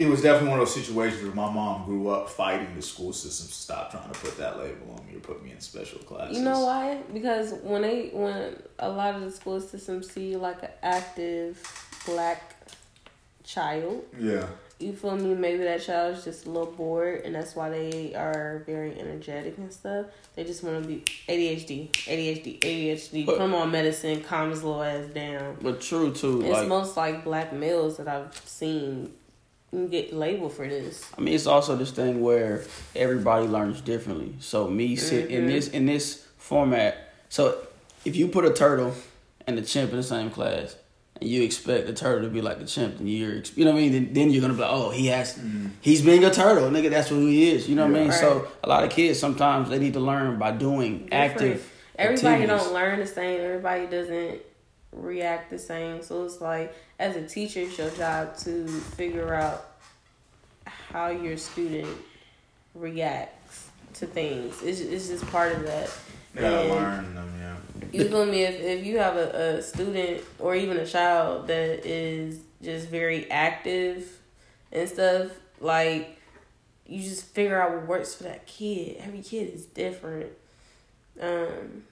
it was definitely one of those situations where my mom grew up fighting the school system to stop trying to put that label on me or put me in special classes. You know why? Because when they when a lot of the school systems see like an active black child, Yeah. you feel me? Maybe that child is just a little bored, and that's why they are very energetic and stuff. They just want to be ADHD, ADHD, ADHD. But- Put them on medicine, calm his little ass down. But true too. It's Like most like black males that I've seen get labeled for this. I mean, it's also this thing where everybody learns differently. So me sit in Mhm. this in this format. So if you put a turtle and a chimp in the same class, and you expect the turtle to be like the chimp, and you're you know what I mean, then, then you're gonna be like, oh, he has, he's being a turtle, nigga. That's who he is. You know what I mean? Yeah. So a lot of kids sometimes they need to learn by doing active. Everybody activities. don't learn the same. Everybody doesn't react the same. So it's like as a teacher, it's your job to figure out how your student reacts to things. It's, it's just part of that. They gotta And- learn them, yeah. You feel me? If if you have a, a student or even a child that is just very active and stuff, like you just figure out what works for that kid. Every kid is different. Um,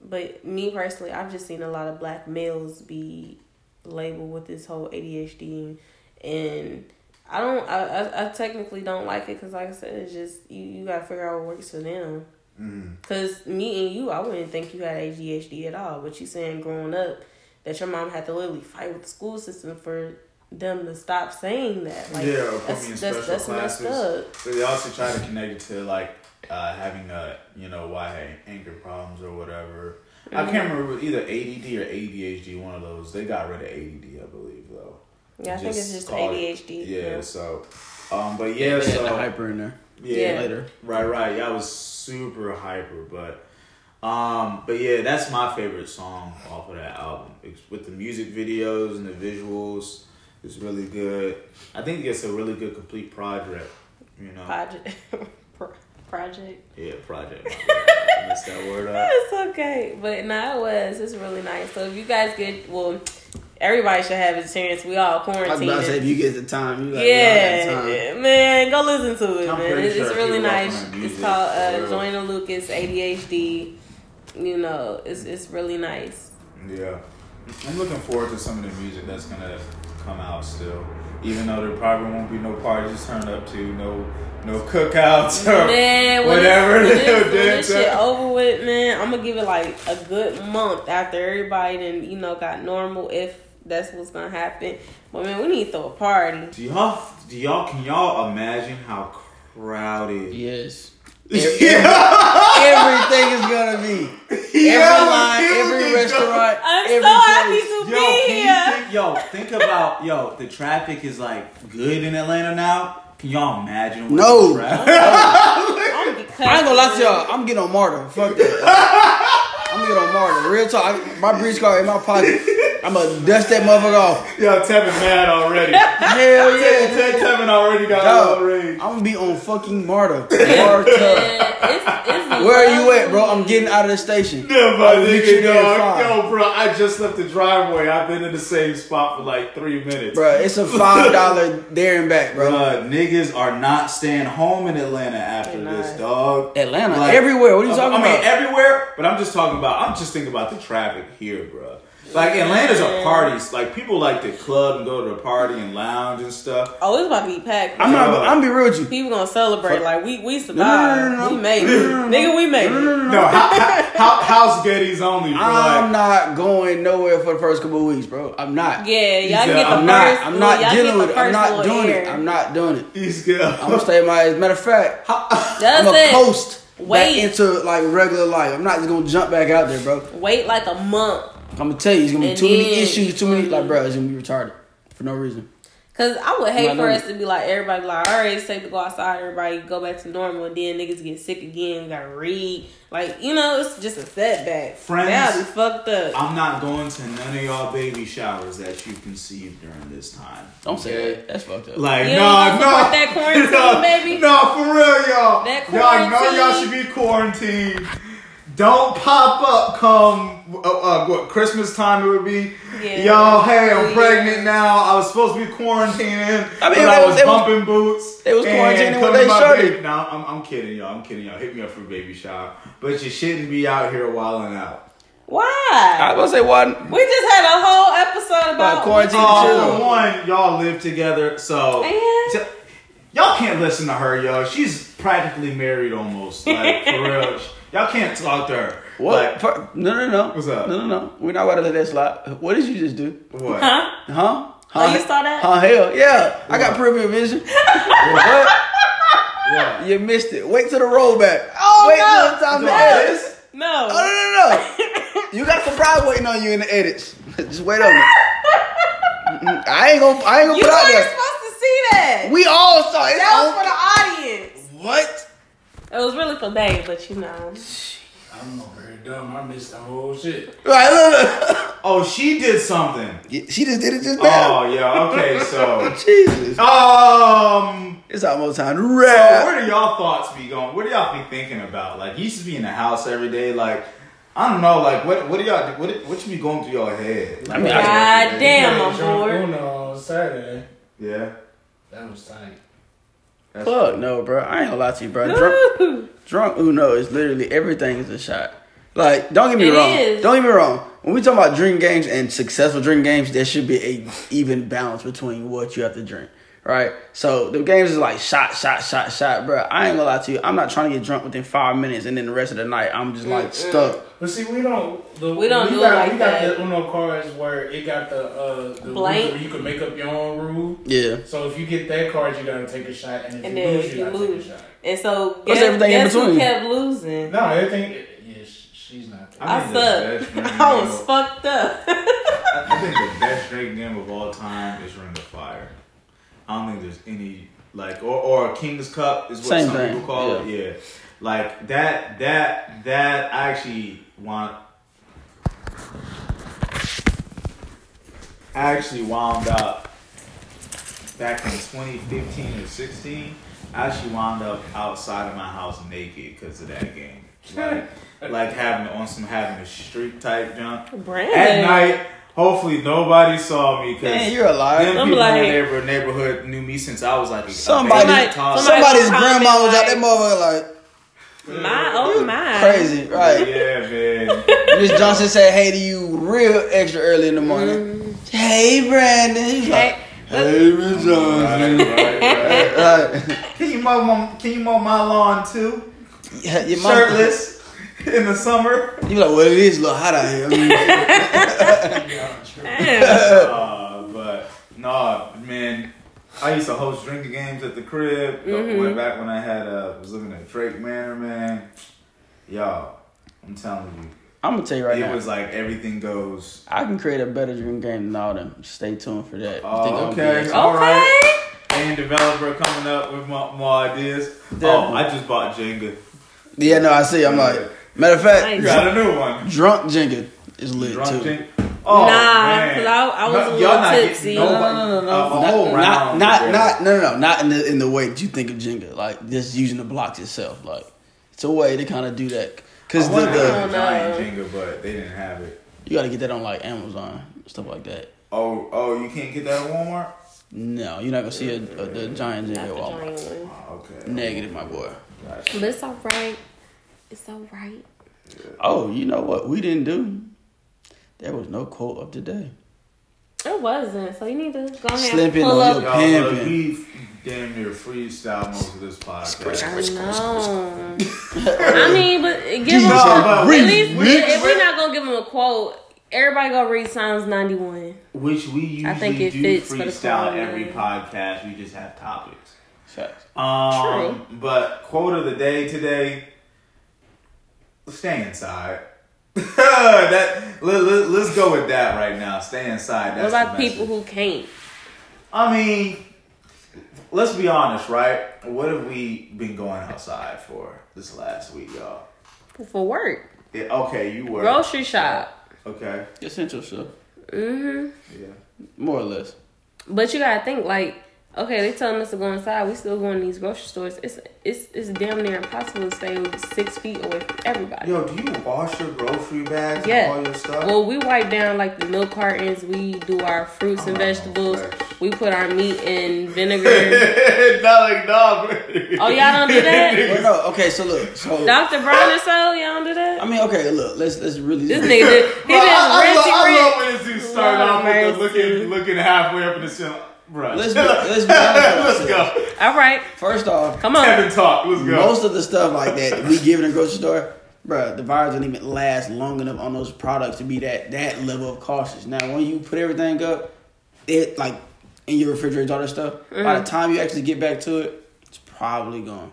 but me personally, I've just seen a lot of black males be labeled with this whole ADHD, and I don't. I I, I technically don't like it because, like I said, it's just you you gotta figure out what works for them. Mm. Cause me and you, I wouldn't think you had ADHD at all. But you saying growing up that your mom had to literally fight with the school system for them to stop saying that. Like, yeah, or put that's me in that's, special that's messed classes. But they also try to connect it to like uh, having a you know why anger problems or whatever. I can't Mm-hmm. remember either ADD or ADHD. One of those. They got rid of ADD, I believe, though. Yeah, I think it's just call it- ADHD. Yeah. So, um, but yeah, They had so the hyper in there yeah, Yeah. later. Right, right. Yeah, I was super hyper, but um, but yeah, that's my favorite song off of that album. It's with the music videos and the visuals, it's really good. I think it's a really good complete project. You know, Project. [LAUGHS] Pro- Project. yeah, project. [LAUGHS] my. I messed that word up. It's okay, but no, it was. It's really nice. So if you guys get well, everybody should have experience. We all I was quarantined. about to say if you get the time, you like, we all got Yeah, time. man, go listen to it, I'm man. It's, sure it's really nice. It's called for uh, real. Joyner Lucas ADHD. You know, it's it's really nice. Yeah, I'm looking forward to some of the music that's gonna come out still. Even though there probably won't be no parties turned up to, no no cookouts or Man, when whatever. This, when this, when they'll this do. shit over with, man, I'm gonna give it like a good month after everybody then you know got normal. If that's what's gonna happen, but man, we need to throw a party. Do y'all do y'all can y'all imagine how crowded? Yes. [LAUGHS] Yeah. Everything is gonna be. Every line, every restaurant, I'm every so happy to Yo, be here. think, yo, think about yo, the traffic is like good in Atlanta now. Can y'all imagine? what No. the traffic- I'm gonna be I ain't gonna lie to y'all. I'm getting on Marta. Fuck that. I'm getting on Marta. Real talk. I, my breeze card in my pocket. I'm gonna dust that motherfucker off. Yo, Tevin mad already. Hell [LAUGHS] yeah. Ted Tevin already got Dog, all rage. I'm gonna be on fucking Marta. [LAUGHS] Marta. Man, it's, it's Where are you at, bro? I'm getting out of the station. Yeah, my I'll meet you nigga, there at dog. Yo, bro, I just left the driveway. I've been in the same spot for like three minutes. Bro, it's a five dollar [LAUGHS] there and back, bro. Bruh, niggas are not staying home in Atlanta after They're this, not. dog. Atlanta, Like, everywhere. What are you I- talking I mean, about? everywhere, but I'm just talking about. I'm just thinking about the traffic here, bro. Like Atlanta's a parties. Like people like to club and go to the party and lounge and stuff. Oh, it's about to be packed. I'm not. Yo. I'm be real with you. People gonna celebrate like we we no, survived. no, no. We made it, nigga. We made it. No, ho- ho- house Getty's only. For I'm not going nowhere for the first couple of weeks, bro. I'm not. Yeah, y'all said, get the I'm not. first. I'm not y'all dealing get with it. I'm not doing air. it. I'm not doing it. He's good. I'm gonna stay my. As a matter of fact, That's I'm gonna it. post back Wait. into like regular life. I'm not just gonna jump back out there, bro. Wait like a month. I'm gonna tell you, it's gonna be And too many issues, too many. Like, mm-hmm. me? bro, it's gonna be retarded for no reason. Cause I would hate for us to be like everybody be like, all right, it's safe to go outside, everybody go back to normal, and then niggas get sick again, gotta read. Like, you know, it's just a setback. Friends, That'd be fucked up. I'm not going to none of y'all baby showers that you conceived during this time. Don't say that. That's fucked up. Like, You no, ain't no, gonna that [LAUGHS] quarantine, no, baby? No, for real, y'all. That y'all know y'all should be quarantined. Don't pop up come uh, uh, what Christmas time it would be. Yeah. Y'all, hey, I'm Weird. pregnant now. I was supposed to be quarantining, I mean, but I was was- they was- bumping boots. It was and quarantining coming with they my shorty. baby- No, I'm, I'm kidding y'all. I'm kidding y'all. Hit me up for baby shower, but you shouldn't be out here wilding out. Why? I Why? was gonna say one. We just had a whole episode about About quarantine. Oh, chill. for one, y'all live together, so Man. so- y'all can't listen to her, y'all. She's practically married almost, like for real. [LAUGHS] Y'all can't talk to her. What? Like, no, no, no. What's up? No, no, no. We're not about to let that slide. What did you just do? what? Huh? Huh? Huh? Oh, you saw that? Huh? Hell, yeah. I got peripheral vision. [LAUGHS] what? What? You missed it. Wait till the rollback. Oh, Wait no. till the time to No. edit. No. Oh, no, no, no. [LAUGHS] You got a surprise waiting on you in the edits. [LAUGHS] Just wait on it. Mm-mm. I ain't gonna. I ain't gonna You put out weren't there. supposed to see that. We all saw it. that was It's for the audience. what? It was really for Bay, but you know. I'm over here dumb. I missed the whole shit. Right, look, look. [LAUGHS] Oh, she did something. Yeah, She just did it just now. Oh yeah. Okay, [LAUGHS] so Jesus. um. It's almost time to So wrap. where do y'all thoughts be going? What do y'all be thinking about? Like, you used to be in the house every day. Like, I don't know. Like, what what do y'all what what should be going through your head? I mean, God I, damn, I'm drunk bored. Uno on Saturday. Yeah. That was tight. That's Fuck no, bro. I ain't gonna lie to you, bro. Drunk, [LAUGHS] drunk Uno is literally everything is a shot. Like, don't get me It wrong. is. Don't get me wrong. When we talk about drink games and successful drink games, there should be a even balance between what you have to drink. Right? So the games is like shot, shot, shot, shot, bro. I ain't gonna lie to you. I'm not trying to get drunk within five minutes and then the rest of the night I'm just like stuck. But see, we don't. The, We don't do it got, like We got that. the Uno cards where it got the uh the Blank. rule where you can make up your own rule. Yeah. So if you get that card, you gotta take a shot, and if And you then lose, you, you gotta lose. take a shot. And so What's guess, everything in guess who kept losing? No, everything. Yeah, she's not. There. I, think the [LAUGHS] sucked. I was fucked up. I think the best drinking game of all time is Ring of Fire. I don't think there's any like or or King's Cup is what Same some thing, people call it. Yeah, like that that that I actually want. I actually wound up back in 2015 or 16. I actually wound up outside of my house naked because of that game. [LAUGHS] Like, like having on some having a street type jump Brandon. at night. Hopefully nobody saw me because Man, you're a liar. them I'm people like- in the neighborhood, neighborhood knew me since I was like Somebody- a Somebody- Somebody's grandma was out like- that motherfucker like My oh my. crazy, right? Yeah, man. [LAUGHS] Miss Johnson said hey to you real extra early in the morning. Mm. Hey, Brandon. He's like, Hey, hey, Miss Johnson. right, right, right. [LAUGHS] Right. Can you mow my, can you mow my lawn too? Yeah, your mom- Shirtless [LAUGHS] in the summer. You like, well, it is a little hot out here. I mean, [LAUGHS] damn. Uh, but no, man. I used to host drinking games at the crib. Mhm. Way back when I had uh, was living at Drake Manor, man. Y'all, I'm telling you, I'm gonna tell you right it now. It was like everything goes. I can create a better dream game than all them. Stay tuned for that. Oh, Think okay. good. All Okay. right. And developer coming up with more, more ideas. Oh, I just bought Jenga. Yeah, no, I see. I'm like, matter of fact, Nice. Got a new one. drunk Jenga is lit Drunk too. Jenga. Oh, Nah, man. 'cause I- I was a y'all little not getting tipsy. nobody- No, no, no, no, a- a Not, whole not, round not, together. not, no, no, no, not in the in the way that you think of Jenga. Like just using the blocks itself. Like it's a way to kind of do that. Cause I the, wanted the a no. giant Jenga, but they didn't have it. you got to get that on like Amazon stuff like that. Oh, oh, you can't get that at Walmart. No, you're not gonna see a, a, the giant Jenga Not at the Walmart. giant one. Oh, okay. Negative, my boy. Gotcha. But it's alright. It's alright. Oh, you know what we didn't do? There was no quote of the day. It wasn't. So you need to go ahead Slipping and pull on up. your- Y'all, look, Pimping. we damn near freestyle most of this podcast. I know. [LAUGHS] I mean, but give Jesus them at Christ. least We- if we're not gonna give them a quote, everybody go read Psalms ninety one. Which we usually I think it do fits for the freestyle corona. every podcast. We just have topics. Facts. Um, but quote of the day today: Stay inside. [LAUGHS] that let, let, us go with that right now. Stay inside. What That's about the people who can't? I mean, let's be honest, right? What have we been going outside for this last week, y'all? For work. Yeah, okay, you were Grocery shop. Okay, Essential stuff, Mm hmm yeah. more or less. But you gotta think like, okay, they telling us to go inside. We still going to these grocery stores. It's it's it's damn near impossible to stay six feet away from everybody. Yo, do you wash your grocery bags Yeah. and all your stuff? Well, we wipe down like the milk cartons. We do our fruits and vegetables. We put our meat in [LAUGHS] vinegar. not like dog. oh, y'all don't do [LAUGHS] that? Well, no, okay, so look, so Dr. Brown or so? Y'all don't do that? I mean, okay, look, let's let's really. This nigga, did- he Bro, I, I, just love, I love when this dude start off with the looking, looking halfway up in the ceiling. Bro, Let's be- [LAUGHS] let's be honest Let's go. All right, First off, come on. Kevin talk. Let's go. most of the stuff like that we give in a grocery store, bruh, the virus don't even last long enough on those products to be that that level of cautious. Now, when you put everything up, it like in your refrigerator, all that stuff. By the mm-hmm. time you actually get back to it, it's probably gone.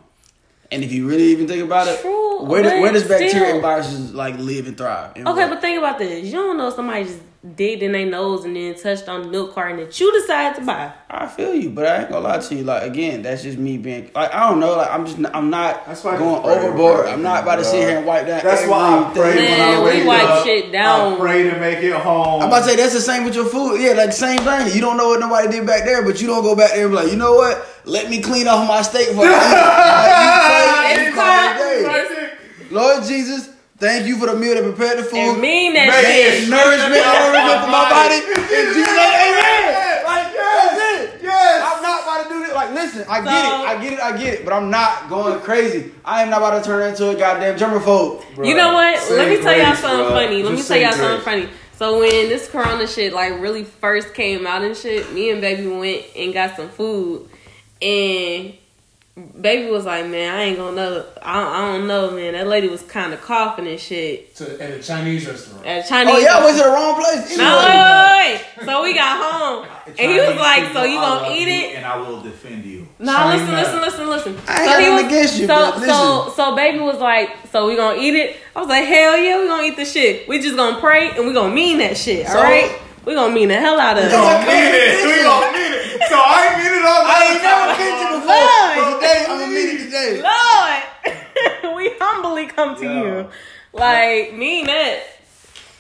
And if you really even think about it, True, where, do, where does bacteria still- and viruses like live and thrive? And Okay, what? but think about this. You don't know somebody just digged in their nose and then touched on the milk carton that you decided to buy. I feel you, but I ain't gonna lie to you. Like again, that's just me being like I don't know. Like I'm just I'm not That's why I going overboard. I'm not about to sit here and wipe down. That's why I pray everything. when I Man, we wipe up. shit down. I pray to make it home. I'm about to say that's the same with your food. Yeah, like same thing. You don't know what nobody did back there, but you don't go back there and be like, you know what? Let me clean off my steak for [LAUGHS] Like, you pray and It's call it a called- day. Right there. Lord Jesus, thank you for the meal that prepared the food. And mean that Man, shit. and nourishment, nourishment for my body. In Jesus' name, amen. Like, that's it. Yes. I'm not about to do this. Like, listen, I get it, I get it, I get it, but I'm not going crazy. I am not about to turn into a goddamn germaphobe. Bro. You know what? Say Let me tell y'all something bro. funny. Let me tell y'all something funny. So when this corona shit like really first came out and shit, me and baby went and got some food and baby was like, Man, I ain't gonna know I don't, I don't know, man. That lady was kinda coughing and shit. To, at a Chinese restaurant. At a Chinese Oh, yeah, I went to the wrong place. No, wait, wait, wait. So we got home and he was like, So you gonna eat it? And I will defend you. No, listen, China. listen, listen, listen. I ain't so got he nothing was, against you, so, so, so baby was like, so we gonna eat it? I was like, hell yeah, we gonna eat the shit. We just gonna pray and we gonna mean that shit, So- alright? We gonna mean the hell out of We it. gonna mean it. We gonna mean it. So I ain't mean it all the I ain't never time. been to before. Lord. But today, I'm going to meet it today. Lord, [LAUGHS] we humbly come to Yeah. you. Like, mean it.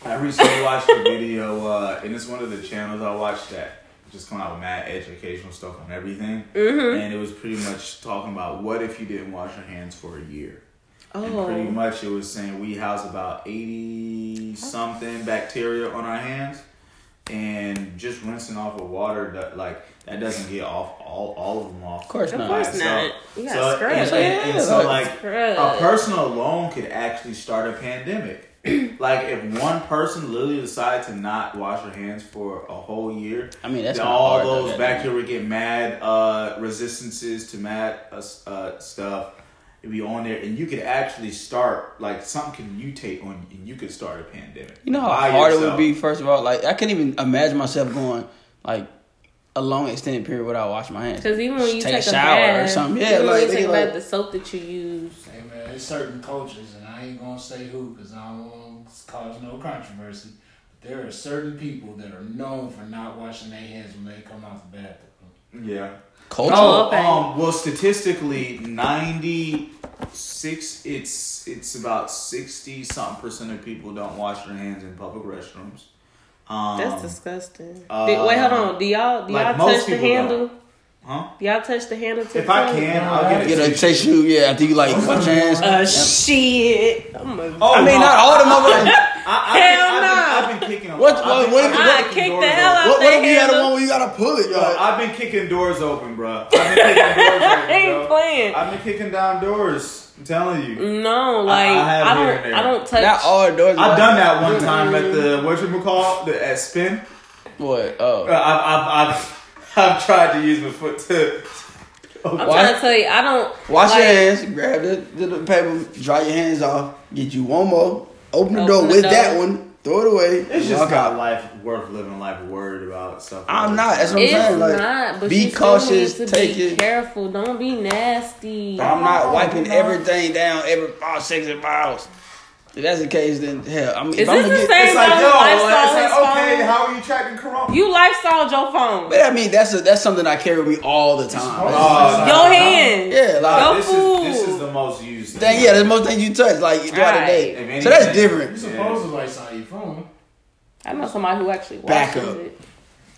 I recently watched a video, uh, and it's one of the channels I watched that just come out with mad educational stuff on everything. Mm-hmm. And it was pretty much talking about what if you didn't wash your hands for a year. And pretty Oh. much it was saying we house about 80 something bacteria on our hands. And just rinsing off with water, that like that doesn't get off all, all of them off. Of course Of not. So- not. You So, got scrub. and, and- and so Yeah. like Scrub. a person alone could actually start a pandemic. [CLEARS THROAT] like if one person literally decided to not wash their hands for a whole year, I mean, that's then all hard, though, those that- bacteria get mad uh, resistances to mad uh, uh, stuff. It'd be on there, and you could actually start like something can mutate on, and you could start a pandemic. You know how by hard it would be. First of all, like I can't even imagine myself going like a long extended period without washing my hands. Because even when you Take take, a shower or bath, something, yeah, even when like, you they take a like- the soap that you use. Hey man, there's certain cultures, and I ain't gonna say who because I don't want to cause no controversy. But there are certain people that are known for not washing their hands when they come out the bathroom. Yeah. Culture. No, Okay. um, well, statistically, ninety six. It's it's about sixty something percent of people don't wash their hands in public restrooms. Um, That's disgusting. uh, Did- wait, hold on. Do y'all do like y'all touch the people handle? Huh? Do y'all touch the handle to If the I can, I'll get Get it. a tissue, yeah. After you like wash your hands. Uh, shit. I'm a, Oh, I mean, no. not all the motherfuckers. [LAUGHS] I, I've, Hell been, no. I've, been, I've been kicking. What- I've what- been, what- I've been I kicking kick doors the hell out What, what if you had a the one where you gotta pull it? Yo, Like, I've been kicking doors open, bro. I've been [LAUGHS] kicking doors open. I ain't bro. playing. I've been kicking down doors. I'm telling you. No, like I I, have here don't. I don't touch. not all doors. I've done that one time at the what you call the at spin. What? Uh, Oh, I've, I've, I've, I've tried to use my foot to. I'm Why- trying to tell you, I don't. wash like, your hands. Grab the, the, the paper. Dry your hands off. Get you one more. Open the Open door the with door. that one. Throw it away. It's just walk not out. life worth living life worried about stuff. like I'm not. That's what I'm It's saying. Like, not. But be cautious, to take be it- careful. Don't be nasty. I'm not Oh, wiping no. everything down every five seconds miles. If that's the case, then hell, I mean, Is if I'm this gonna the get, same It's like, though? yo, lifestyle like, it's his like, okay, phone? how are you tracking Corona? You lifestyle your phone. but I mean, that's a, that's something I carry with me all the time. Oh, Your hand. yeah, like Yo, this food. is this is the most used. Then, thing. yeah, the most things you touch like throughout the day. If So that's anything- You different. supposed to like on your phone. I know somebody who actually Back washes up. it,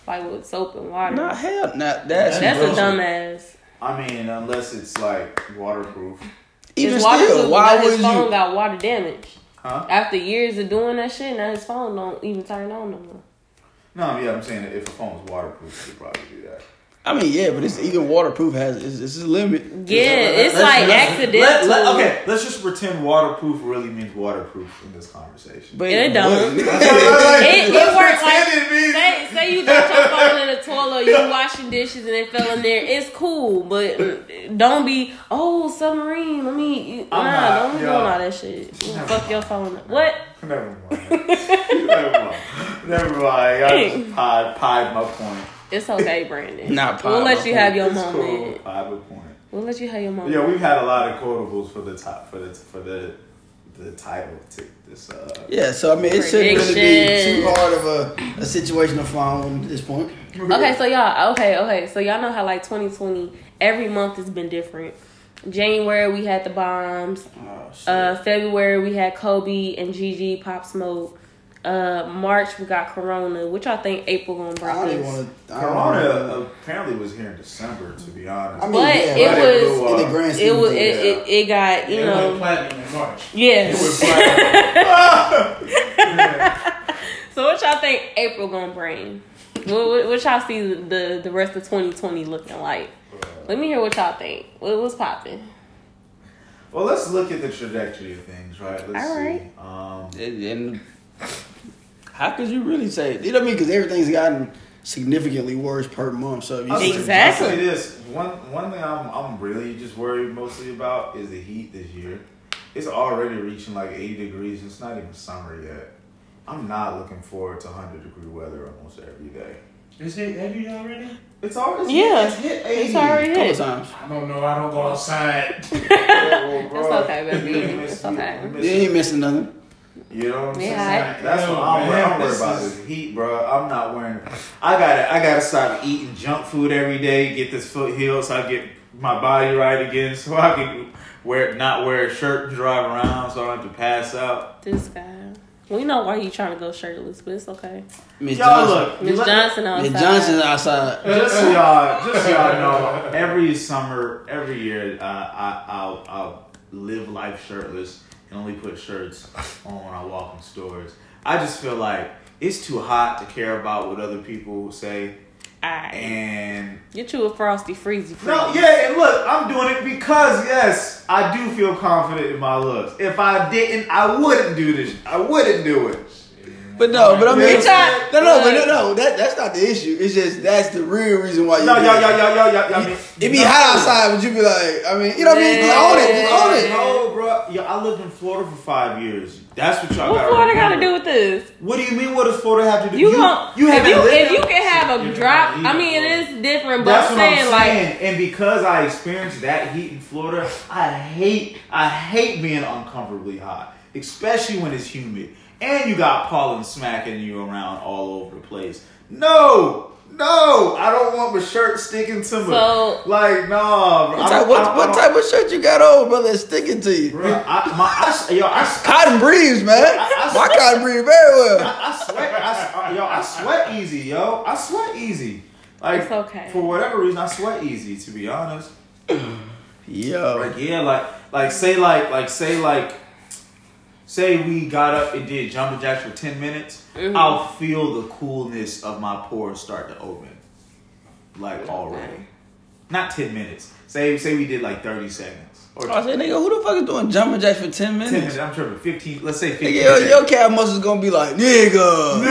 like with soap and water. Nah, hell, nah, that's That's a bullshit. dumbass. I mean, unless it's like waterproof, Even His still, why but would his phone you? got water damage. Huh? After years of doing that shit, now his phone don't even turn on no more. No, yeah, I'm saying that if a phone was waterproof, you could probably do that. I mean, yeah, but it's even waterproof has it's, it's a limit. Yeah, it's Let's- like let's- accidental. let- let- okay, let's just pretend waterproof really means waterproof in this conversation. But It don't. what- It, it [LAUGHS] works like it means- say, say you got your phone in the toilet, you washing dishes and it fell in there. It's cool, but don't be oh submarine. Let me I'm nah, not, don't be doing all that shit. You fuck your phone up. What? Never mind. [LAUGHS] Never mind. Never mind. I just [LAUGHS] pied, pied my point. It's okay, Brandon. Not We'll let you have your It's moment. cool. Pied my point. We'll let you have your moment. Yeah, we've had a lot of quotables for the top for the for the the title to this. Uh, Yeah, so I mean, it shouldn't really be too hard of a, a situation to find at this point. Okay, so y'all, okay, okay, so y'all know how like 2020, every month has been different. January we had the bombs. Oh, shit. Uh, February we had Kobe and Gigi Pop Smoke. Uh, March we got Corona. Which I think April gonna I bring don't want to. Corona apparently was here in December. To be honest, I mean, But yeah, it right. was- blew up. in the grand It was it, it, it got you It know went platinum in March. yes. It was [LAUGHS] black. so what y'all think April gonna bring? What, what, what y'all see the the rest of 2020 looking like? Let me hear what y'all think. What, what's popping? well, let's look at the trajectory of things, right? Let's All see. Um, And, and how could you really say it? You know what I mean? Because everything's gotten significantly worse per month. So you I'll say- Exactly. I'll say this one one thing I'm I'm really just worried mostly about is the heat this year. It's already reaching like 80 degrees. It's not even summer yet. I'm not looking forward to 100 degree weather almost every day. Is it heavy already? It's already Yeah, it's hit 80. It's already a couple hit. times. I don't know. I don't go outside. [LAUGHS] Oh, well, bro, It's okay, baby. you It's okay. you You ain't missing nothing. You know what I'm Yeah, saying? That's Yo, what I'm, man, I'm worried this about is- is heat, bro. I'm not wearing. I gotta, I gotta stop eating junk food every day. Get this foot healed so I get my body right again, so I can wear not wear a shirt and drive around, so I don't have to pass out. This guy. We know why you trying to go shirtless, but it's okay. Miss Y'all Johnson. look, Miss Johnson outside. Miss Johnson outside. Just so y'all, just so y'all know, every summer, every year, uh, I, I'll, I'll live life shirtless and only put shirts on when I walk in stores. I just feel like it's too hot to care about what other people say, Alright. and Get you a frosty freezy. no, yeah, and look, I'm doing it because yes, I do feel confident in my looks. If I didn't, I wouldn't do this. I wouldn't do it. But no, but I mean, You try- no, no, but no, no, that, that's not the issue. It's just that's the real reason why you. No, y'all, it. y'all, y'all, y'all, y'all. I mean, It be hot outside, but you be like, I mean, you know what I mean? Just own it, just own it. No, bro. Yo, I lived in Florida for five years. That's what y'all What got. Florida got to do with this? What do you mean? What does Florida have to do? You, gon' you if haven't you lived if you can have a drop. I mean, it. it is different, but That's I'm what saying I'm like saying. and because I experienced that heat in Florida, I hate, I hate being uncomfortably hot, especially when it's humid and you got pollen smacking you around all over the place. No, no, I don't want my shirt sticking to me. So- like, no. What type, what, what type of shirt you got on, brother? That's sticking to you. Bro, I, my, I, yo, I, Cotton breeze, man. I- I- My cotton breeze very well. I, I sweat. I, uh, yo, I sweat easy, yo. I sweat easy. Like It's okay. for whatever reason, I sweat easy. To be honest, Yo, like yeah, like like say like like say like say we got up and did jumping jacks for ten minutes. Mhm. I'll feel the coolness of my pores start to open, like already. Not ten minutes. Say say we did like thirty seconds or I said, nigga, who the fuck is doing jumping jacks for ten ten minutes? minutes. I'm tripping. Fifteen. Let's say fifteen. Nigga, your, your calf muscles gonna be like, nigga,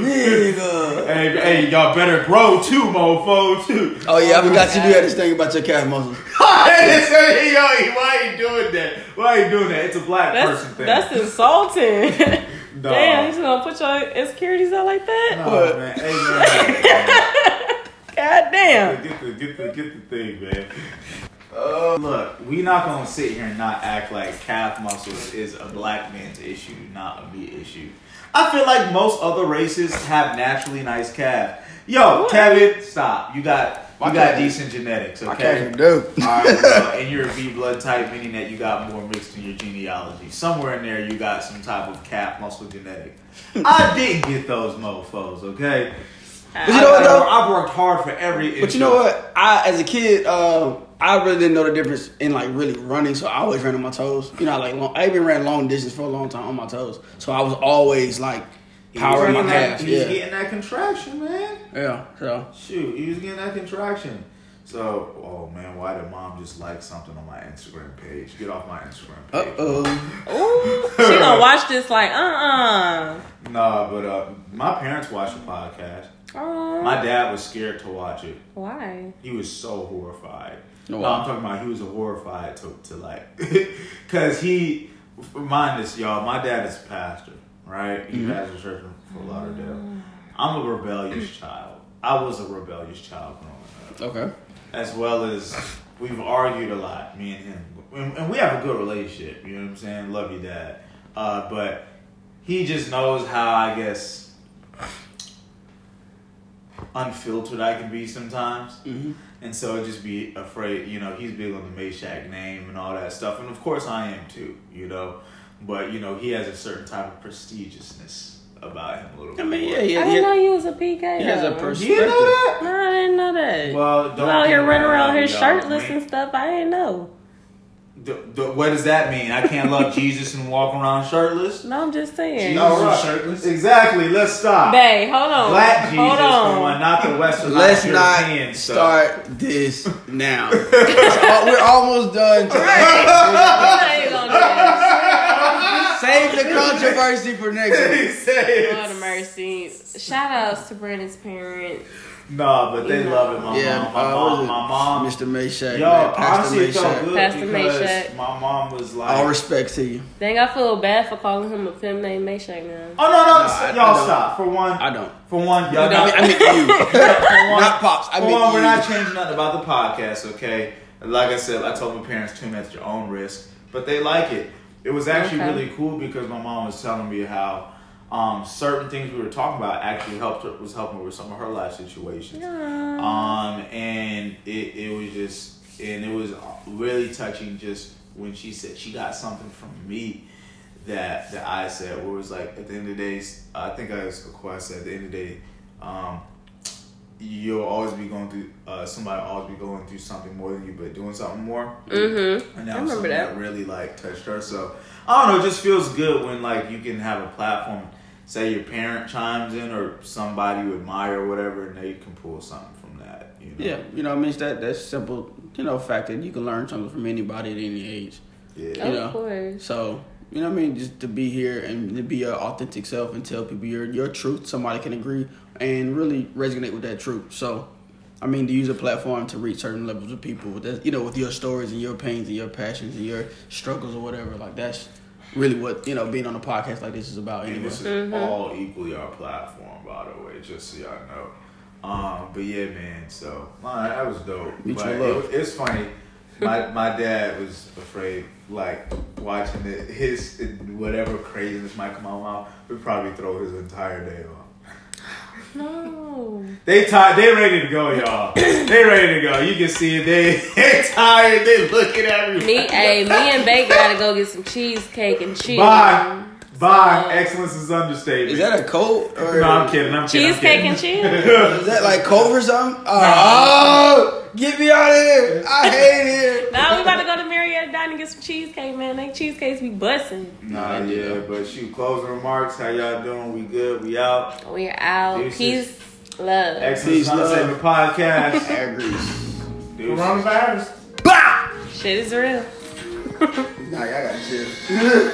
nigga. Hey, hey, y'all better grow too, mofo, too. Oh yeah, I forgot you do have this thing about your calf muscles. [LAUGHS] Hey, yo, why are you doing that? Why are you doing that? It's a black that's person thing. that's insulting. No. [LAUGHS] Damn, you just gonna put your insecurities out like that? No, What? man. Hey, man. [LAUGHS] God damn. get the get the get the thing, man. Look, we not gonna sit here and not act like calf muscles is a black man's issue, not a me issue. I feel like most other races have naturally nice calf. Yo, Kevin, stop. You got you My got calf- decent genetics, I okay? can't do. Alright, well, [LAUGHS] and you're a B blood type, meaning that you got more mixed in your genealogy. Somewhere in there, you got some type of calf muscle genetic. [LAUGHS] I didn't get those mofos, okay? But you know what, though? I've worked hard for every. But you know what? I as a kid, uh, I really didn't know the difference in like really running, so I always ran on my toes. You know, like long, I even ran long distance for a long time on my toes, so I was always like He was powering my getting that- calves. He was Yeah, getting that contraction, man. yeah. So Shoot, he was getting that contraction. So, oh man, why did mom just like something on my Instagram page? Get off my Instagram page. uh oh, she gonna watch this like, uh uh Nah, but uh, my parents watch the podcast. Oh, My dad was scared to watch it. why? He was so horrified. No, No. I'm talking about he was horrified to, to like, [LAUGHS] cause he, mind this, y'all. My dad is a pastor, right? He Mm-hmm. pastors church in Fort Lauderdale. I'm a rebellious child. I was a rebellious child growing up, okay. as well as we've argued a lot, me and him, and, and we have a good relationship. You know what I'm saying? Love you, dad. Uh, but he just knows how I guess unfiltered I can be sometimes. Mhm. And so I just be afraid, you know, he's big on the Meshack name and all that stuff. And of course I am too, you know. But, you know, he has a certain type of prestigiousness about him a little I bit. mean, more. yeah, yeah. I He, didn't know you was a PK. he has a though. You know that? No, I didn't know that. Well, You don't out here get running mad around at here shirtless Man, and stuff. I didn't know. D- d- what does that mean? I can't love [LAUGHS] Jesus and walk around shirtless? No, I'm just saying. Jesus All right. shirtless. Exactly. Let's stop. Babe, hold on. Black Jesus hold for on. one, not the Western Let's not stuff. start this [LAUGHS] now. We're almost done. [LAUGHS] We're not even gonna do that. Save the controversy for next week. Lord of mercy. Shout outs to Brandon's parents. Nah, but they You love it. My Yeah, mom, my uh, mom, what is it? my mom. Mr. Meshack, Yo, man, Pastor honestly, it felt good Pastor because Meshack. my mom was like, All respect to you. Dang, I feel bad for calling him a pimp named Meshack now. "Oh no, no, No, I- I y'all don't. stop." For one, I don't. for one, y'all I not, mean, I mean you. [LAUGHS] one, Not pops. I for mean one, we're not changing nothing about the podcast, okay? Like I said, I told my parents tune in at your own risk, but they like it. It was actually Okay. really cool because my mom was telling me how um, certain things we were talking about actually helped her, was helping with some of her life situations. Um, and it, it was just, and it was really touching just when she said she got something from me that, that I said, where it was like, at the end of the day, I think I was, I said, at the end of the day, um, you'll always be going through, uh, somebody will always be going through something more than you, but doing something more. Mm-hmm. And that I was remember something that. that really like touched her. So I don't know, it just feels good when like you can have a platform. Say your parent chimes in or somebody you admire or whatever, and they can pull something from that. You know? Yeah, you know, I mean, it's that that simple, you know, fact that you can learn something from anybody at any age. Yeah. You Of know. course. So, you know what I mean? Just to be here and to be your authentic self and tell people your your truth, somebody can agree and really resonate with that truth. So, I mean, to use a platform to reach certain levels of people with that, you know, with your stories and your pains and your passions and your struggles or whatever, like that's really what you know being on a podcast like this is about. And Anyway. this is all equally our platform, by the way, just so y'all know. Um, but yeah, man. So uh, that was dope. Mutual but love. It, it's funny. My my dad was afraid, like watching it, his whatever craziness might come out of my mouth would probably throw his entire day off. No. They tired. They ready to go, y'all. they ready to go. You can see it. They [LAUGHS] they tired. They looking at me. Me, hey, me and Baker gotta go get some cheesecake and cheese. Bye. Bye. So- uh, Excellence is understated. Is that a code or no, I'm kidding. I'm kidding. I'm Cheesecake kidding. and cheese. is that like cove or something? [LAUGHS] Oh, get me out of here! I hate it. [LAUGHS] now we about to go to Marietta Diner and get some cheesecake, man. They cheesecakes be busting. Nah, yeah, but shoot, closing remarks. How y'all doing? We good? We out. We're out. Deuces. Peace, love. Excellence Peace, love. Understatement Podcast. [LAUGHS] Hair grease. Deuces. Coronavirus. Bah! Shit is real. Nah, y'all gotta chill.